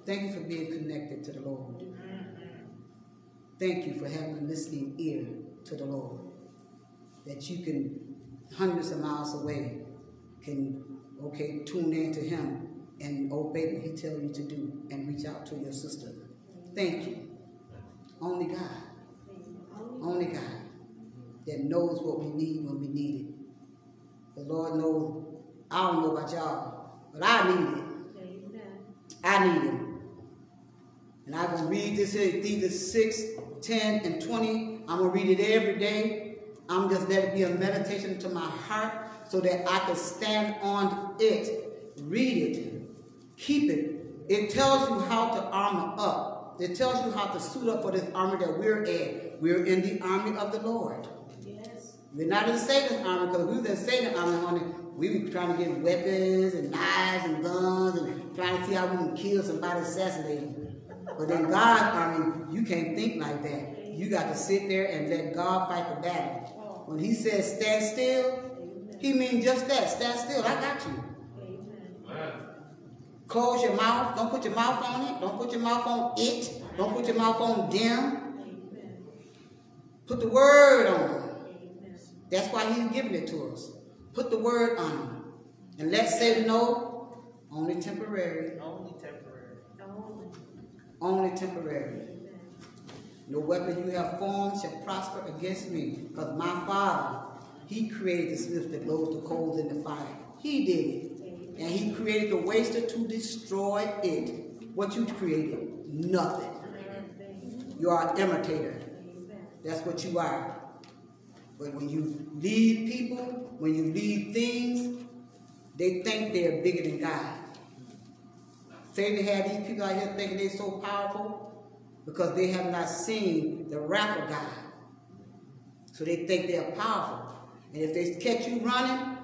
Thank you for being connected to the Lord. Thank you for having a listening ear to the Lord. That you can, hundreds of miles away, can, okay, tune in to Him and obey what He tells you to do and reach out to your sister. Thank you. Only God. Only God that knows what we need when we need it. The Lord knows, I don't know about y'all, but I need it. I need it. And going to read this in Ephesians 6, 10, and 20. I'm going to read it every day. I'm just let it be a meditation to my heart so that I can stand on it. Read it. Keep it. It tells you how to armor up. It tells you how to suit up for this armor that we're in. We're in the army of the Lord. Yes. We're not in Satan's army because we was in Satan's army, honey, we be trying to get weapons and knives and guns and trying to see how we can kill somebody, assassinate them. But in God's army, you can't think like that. You got to sit there and let God fight the battle. When He says stand still, He means just that. Stand still. I got you. Close your mouth. Don't put your mouth on it. Don't put your mouth on it. Don't put your mouth on them. Amen. Put the word on them. That's why he's giving it to us. Put the word on them. And let Satan know only temporary. Only temporary. Only. Only temporary. No weapon you have formed shall prosper against me. Because my Father, He created the smith that blows the coals in the fire. He did it. And He created the waster to destroy it. What you created? Nothing. You are an imitator. That's what you are. But when you lead people, when you lead things, they think they're bigger than God. Satan had these people out here thinking they're so powerful because they have not seen the wrath of God. So they think they're powerful. And if they catch you running,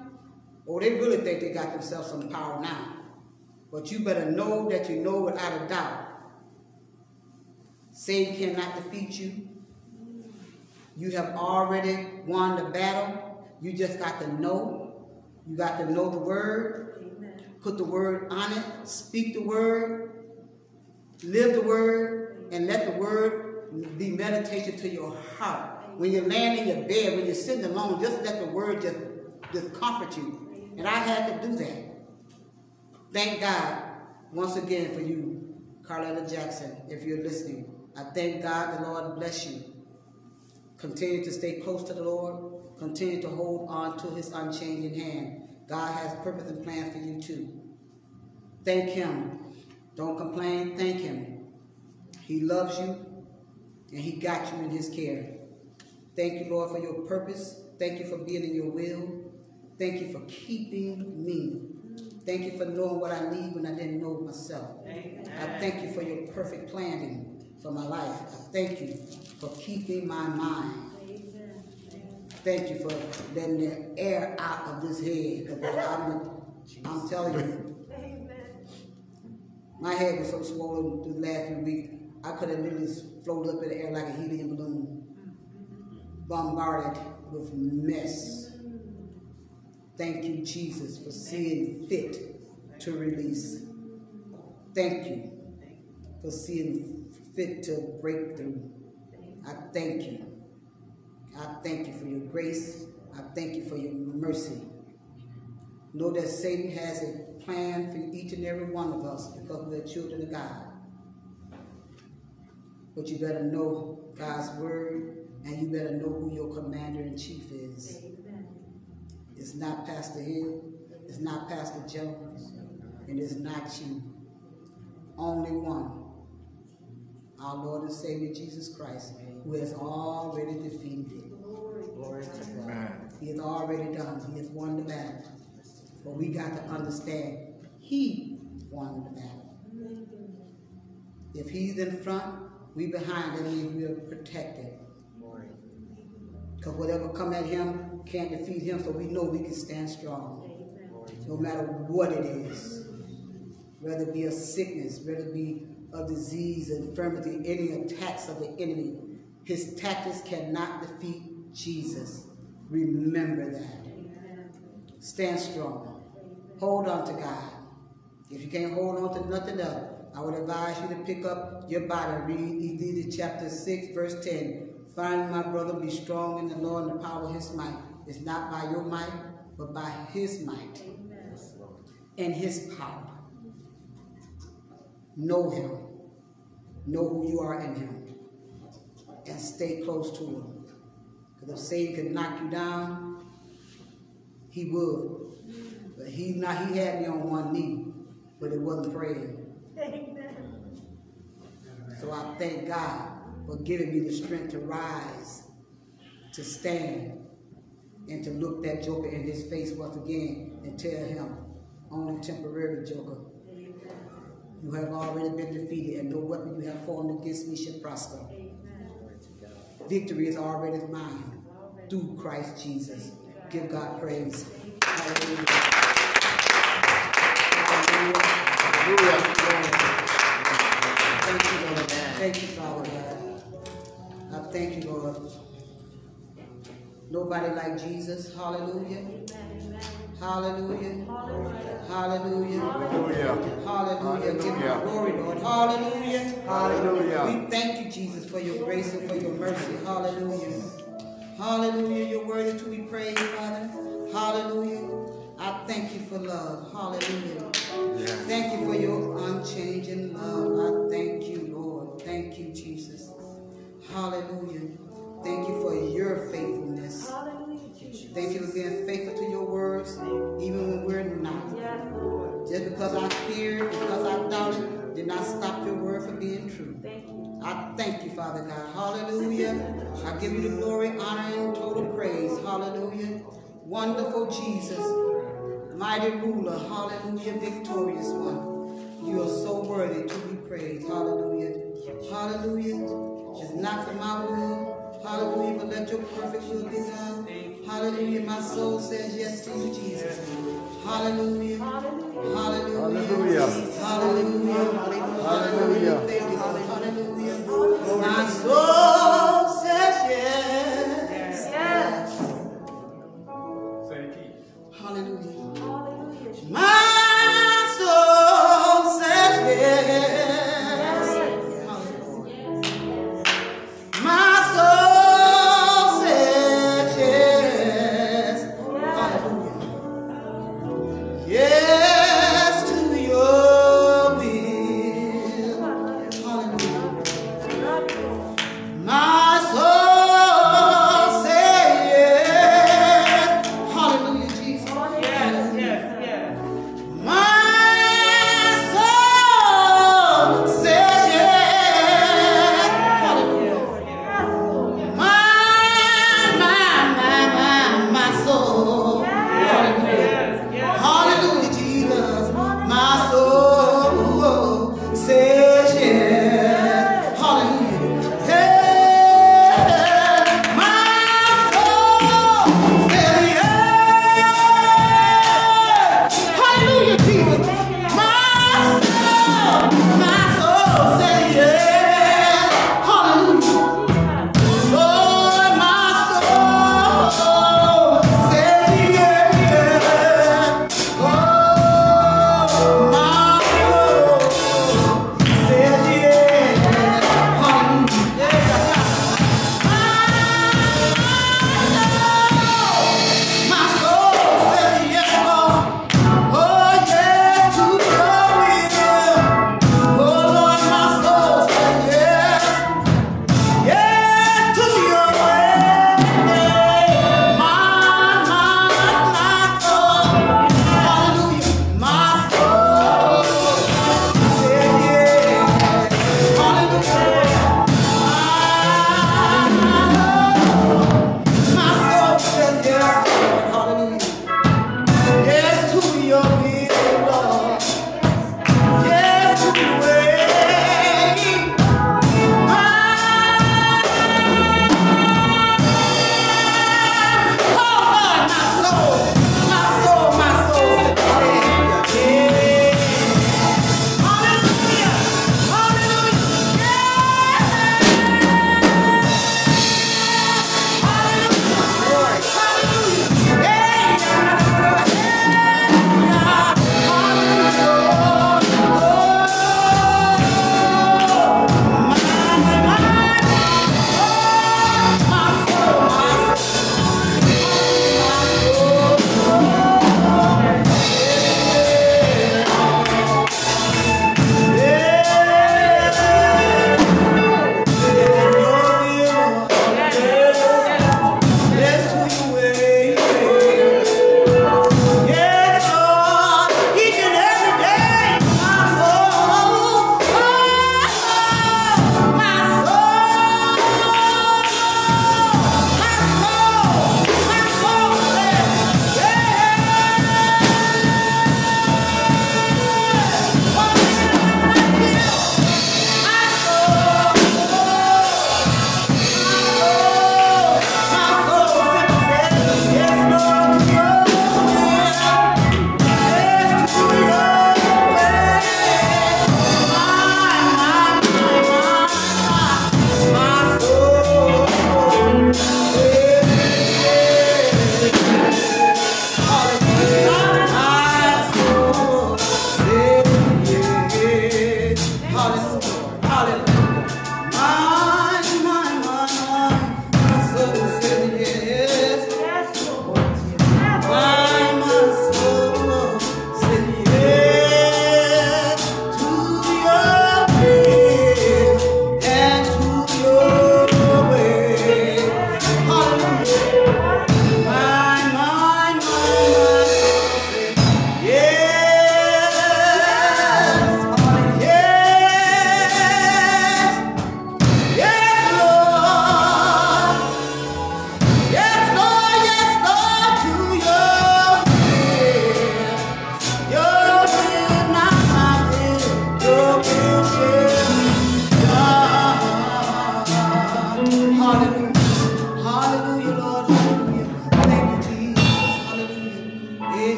oh, they really think they got themselves some power now. But you better know that you know without a doubt. Satan cannot defeat you. You have already won the battle. You just got to know. You got to know the word. Amen. Put the word on it. Speak the word. Live the word. And let the word be meditation to your heart. When you're laying in your bed, when you're sitting alone, just let the word just, just comfort you. And I had to do that. Thank God once again for you, Carletta Jackson, if you're listening. I thank God the Lord bless you. Continue to stay close to the Lord. Continue to hold on to his unchanging hand. God has purpose and plans for you too. Thank him. Don't complain. Thank him. He loves you and he got you in his care. Thank you, Lord, for your purpose. Thank you for being in your will. Thank you for keeping me. Thank you for knowing what I need when I didn't know myself. I thank you for your perfect planning for my life. I thank you for keeping my mind. Amen. Thank you for letting the air out of this head. I'm, I'm telling you, Amen. my head was so swollen through the last few weeks, I could have literally floated up in the air like a helium balloon, bombarded with mess. Thank you, Jesus, for seeing fit to release. Thank you for seeing fit to break through. I thank you. I thank you for your grace. I thank you for your mercy. Know that Satan has a plan for each and every one of us because we're children of God. But you better know God's word and you better know who your commander in chief is. Amen. It's not Pastor Hill, it's not Pastor Jones, and it's not you. Only one. Our Lord and Savior Jesus Christ, who has already defeated it. Glory to God. He has already done. He has won the battle. But we got to understand he won the battle. If he's in front, we behind him and we're protected. Because whatever come at him can't defeat him, so we know we can stand strong. No matter what it is. Whether it be a sickness, whether it be a disease, infirmity, any attacks of the enemy, His tactics cannot defeat Jesus. Remember that. Stand strong. Hold on to God. If you can't hold on to nothing else, I would advise you to pick up your Bible and read Ephesians chapter 6, verse 10. Finally, my brother, be strong in the Lord and the power of his might. It's not by your might, but by his might and his power. Know him. Know who you are in him. And stay close to him. Because if Satan could knock you down, he would. But he not he had me on one knee, but it wasn't praying. So I thank God for giving me the strength to rise, to stand, and to look that joker in his face once again and tell him, only temporary joker. You have already been defeated, and no weapon you have formed against me shall prosper. Victory is already mine through Christ Jesus. Give God praise. Hallelujah. Thank you, Lord. Thank you, Father thank you, Lord. Nobody like Jesus. Hallelujah. Amen. Hallelujah. Hallelujah. Hallelujah. Hallelujah. Give you Hallelujah. glory, Lord. Hallelujah. Hallelujah. We thank you, Jesus, for your grace and for your mercy. Hallelujah. Hallelujah. You're worthy to be praised, Father. Hallelujah. I thank you for love. Hallelujah. Thank you for your unchanging love. I thank you, Lord. Thank you. Hallelujah. Thank you for your faithfulness. Thank you for being faithful to your words, even when we're not. Just because I feared, because I doubted, did not stop your word from being true. I thank you, Father God. Hallelujah. I give you the glory, honor, and total praise. Hallelujah. Wonderful Jesus. Mighty ruler. Hallelujah. Victorious one. You are so worthy to be praised. Hallelujah. Hallelujah. It's not for my will. Hallelujah. But let your perfect will be done. Hallelujah. My soul says yes to you, Jesus. Hallelujah. Hallelujah. Hallelujah. Hallelujah. Hallelujah. Thank you, Lord. Hallelujah. My soul says yes. Hallelujah.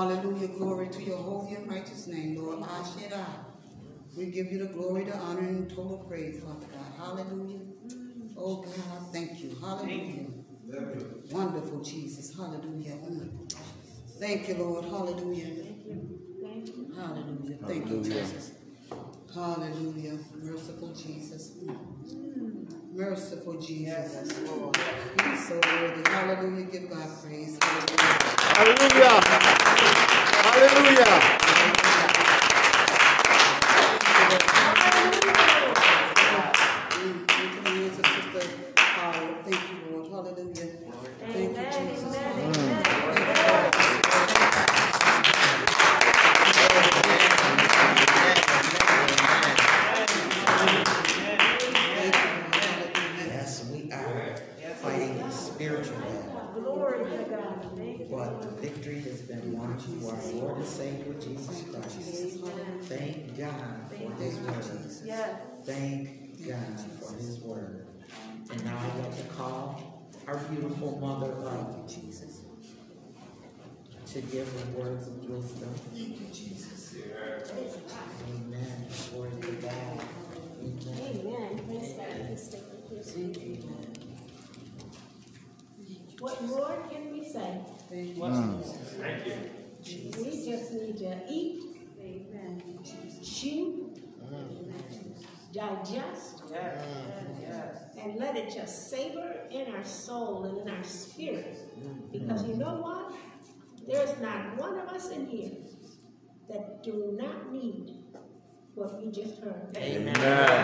Hallelujah. Glory to your holy and righteous name, Lord. Ashera. We give you the glory, the honor, and total praise, Father God. Hallelujah. Oh God, thank you. Hallelujah. Wonderful Jesus. Hallelujah. Thank you, Lord. Hallelujah. Hallelujah. Thank you, Jesus. Hallelujah. Merciful Jesus. Mm. Merciful Jesus. He's so worthy. Hallelujah. Give God praise. Hallelujah. Hallelujah. Hallelujah. Savor in our soul and in our spirit. Mm-hmm. Because you know what? There's not one of us in here that do not need what we just heard. Amen. Not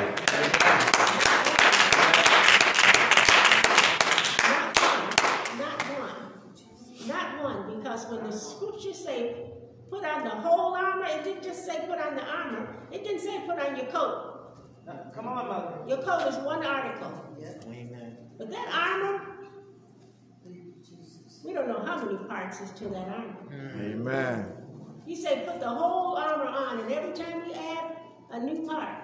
one, not one, not one, because when the scriptures say, put on the whole armor, it didn't just say put on the armor, it didn't say put on your coat. Come on, mother. Your coat is one article, Amen. but that armor, we don't know how many parts is to that armor. Amen. You say put the whole armor on, and every time you add a new part,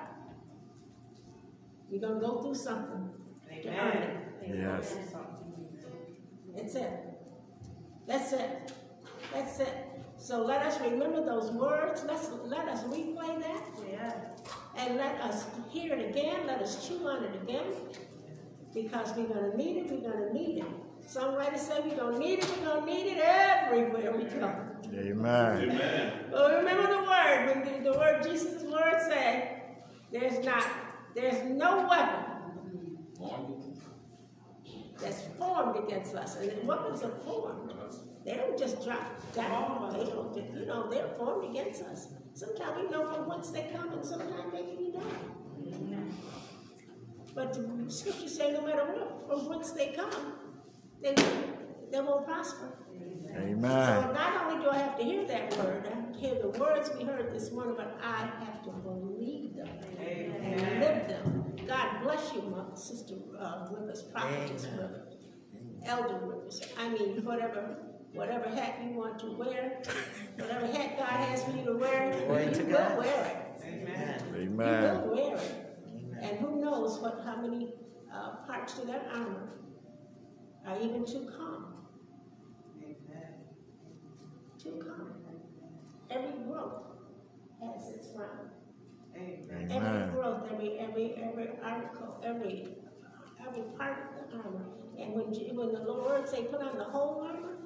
you're gonna go through something to earn it. Yes. That's it. That's it. That's it. So let us remember those words. Let's let us replay that Yeah. and let us hear it again. Let us chew on it again. Because we're gonna need it, we're gonna need it. Songwriters say we're gonna need it, we're gonna need it everywhere we go. Amen. Amen. Well, remember the word, when the, the word Jesus' word say, there's not, there's no weapon that's formed against us. And the weapons are formed. They don't just drop down. They don't, you know, they're formed against us. Sometimes we know from whence they come, and sometimes maybe we don't. But the scriptures say no matter what, from whence they come, they, they won't prosper. Amen. So not only do I have to hear that word, I have to hear the words we heard this morning, but I have to believe them and live them. God bless you, my sister uh, Rivers, prophetess Amen. Rivers, elder Rivers. I mean, whatever, whatever hat you want to wear, whatever hat God has for you to wear, Glory you to will God. wear it. Amen. Amen. You will wear it. And who knows what, how many uh, parts to that armor are even to come. To come. Every growth has its round. Every growth, every, every, every article, every, every part of the armor. And when, when the Lord say put on the whole armor,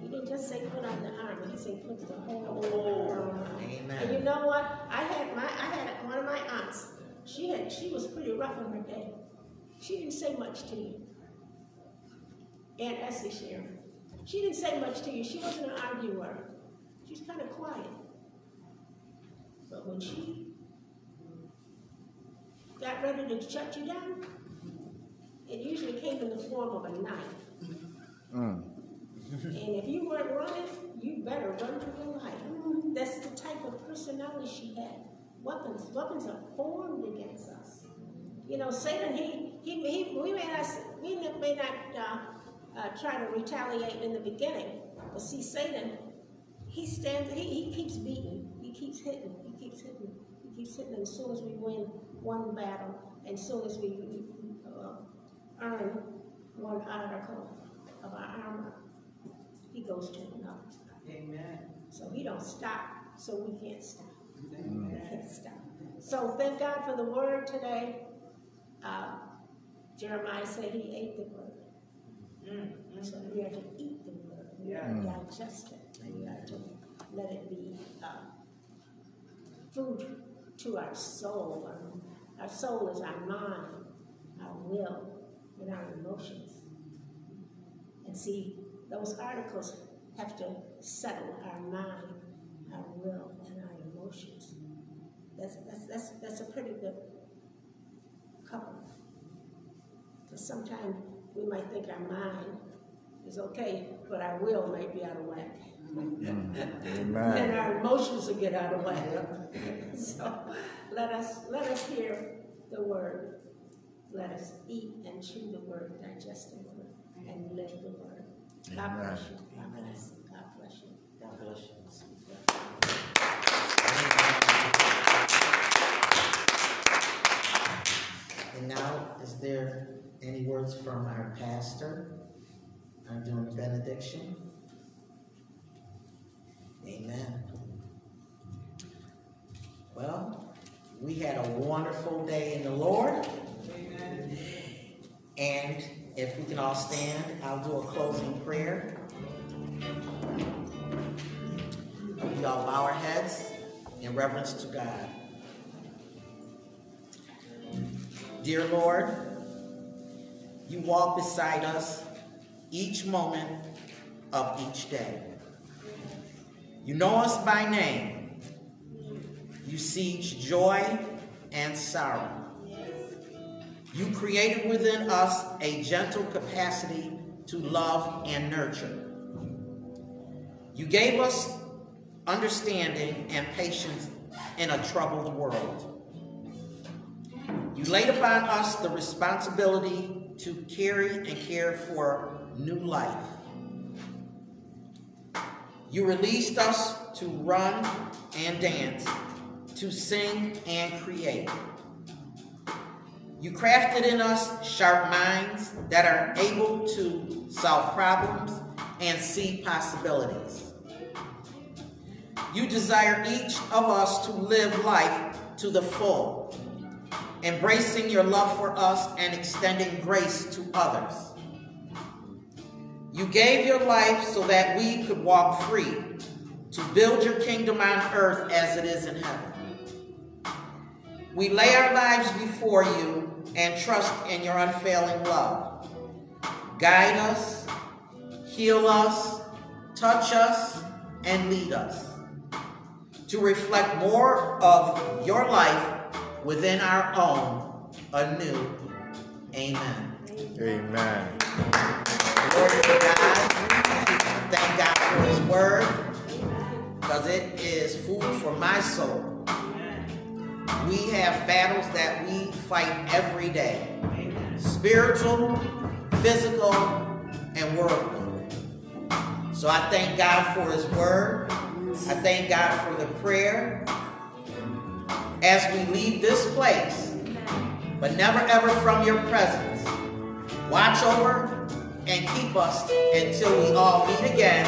he didn't just say put on the armor, he said put the whole armor. Amen. And you know what? I had my, I had one of my aunts, she had, she was pretty rough in her day. She didn't say much to you. Aunt Essie Sharon. She didn't say much to you. She wasn't an arguer. She's kind of quiet. But when she got ready to shut you down, it usually came in the form of a knife. Mm. And if you weren't running, you better run for your life. That's the type of personality she had. Weapons, weapons are formed against us. You know, Satan, he, he, he we may not, we may not uh, uh, try to retaliate in the beginning, But see, Satan, he stands, he, he keeps beating, he keeps hitting, he keeps hitting, he keeps hitting. And as soon as we win one battle, and as soon as we uh, earn one article of our armor, he goes to another. Amen. So he don't stop, so we can't stop. We can't stop. So thank God for the word today. Uh, Jeremiah said he ate the word. So we are to eat the word. We are to digest it. And we are to let it be uh, food to our soul. Our, our soul is our mind, our will, and our emotions. And see, those articles have to settle our mind, our will, and our emotions. That's, that's, that's, that's a pretty good couple. Because sometimes we might think our mind is okay, but our will might be out of whack. Mm-hmm. [LAUGHS] And our emotions will get out of whack. [LAUGHS] so let us let us hear the word. Let us eat and chew the word, digest the word, and live the word. God bless you. God bless you. God bless you. God bless you. And now, is there any words from our pastor uh, during the benediction? Amen. Well, we had a wonderful day in the Lord. Amen. And if we can all stand, I'll do a closing prayer. We all bow our heads in reverence to God. Dear Lord, you walk beside us each moment of each day. You know us by name. You see each joy and sorrow. You created within us a gentle capacity to love and nurture. You gave us understanding and patience in a troubled world. You laid upon us the responsibility to carry and care for new life. You released us to run and dance, to sing and create. You crafted in us sharp minds that are able to solve problems and see possibilities. You desire each of us to live life to the full, embracing your love for us and extending grace to others. You gave your life so that we could walk free to build your kingdom on earth as it is in heaven. We lay our lives before you and trust in your unfailing love. Guide us, heal us, touch us, and lead us to reflect more of your life within our own anew. Amen. Amen. Glory to God. Thank God for his word because it is food for my soul. We have battles that we fight every day spiritual, physical, and worldly. So I thank God for his word. I thank God for the prayer. As we leave this place, but never ever from your presence, watch over and keep us until we all meet again.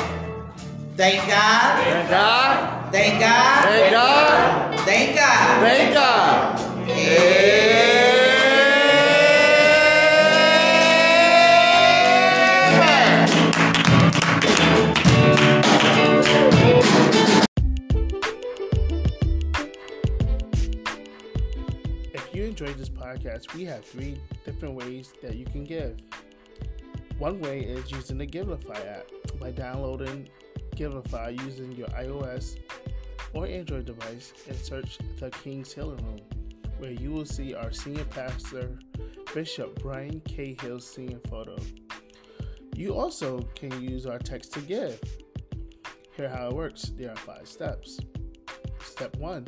Thank God. Thank God. Thank God. Thank God. Thank God. Thank God. Amen. Podcast, we have three different ways that you can give. One way is using the Givelify app by downloading Givelify using your iOS or Android device and search the King's Healing Room, where you will see our senior pastor, Bishop Brian K. Hill's senior photo. You also can use our text to give. Here how it works. There are five steps. Step one,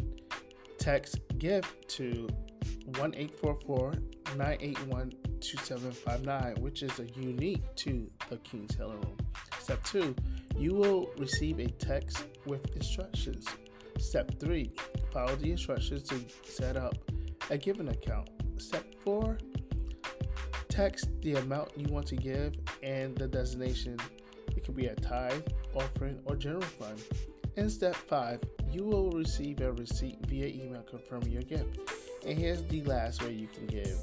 text give to 1-844-981-2759, which is a unique to the King's Healing Room. Step two, You will receive a text with instructions. Step 3 Follow the instructions to set up a given account. Step 4 Text the amount you want to give and the designation. It could be a tithe, offering, or general fund. In step 5, you will receive a receipt via email confirming your gift. And here's the last way you can give.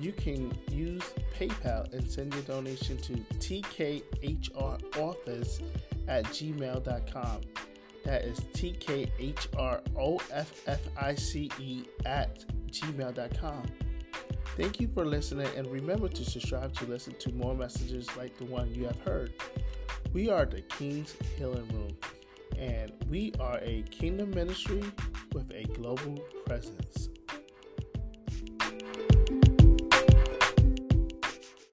You can use PayPal and send your donation to tkhroffice at gmail.com. That is T-K-H-R-O-F-F-I-C-E at gmail.com. Thank you for listening and remember to subscribe to listen to more messages like the one you have heard. We are the King's Healing Room and we are a kingdom ministry with a global presence.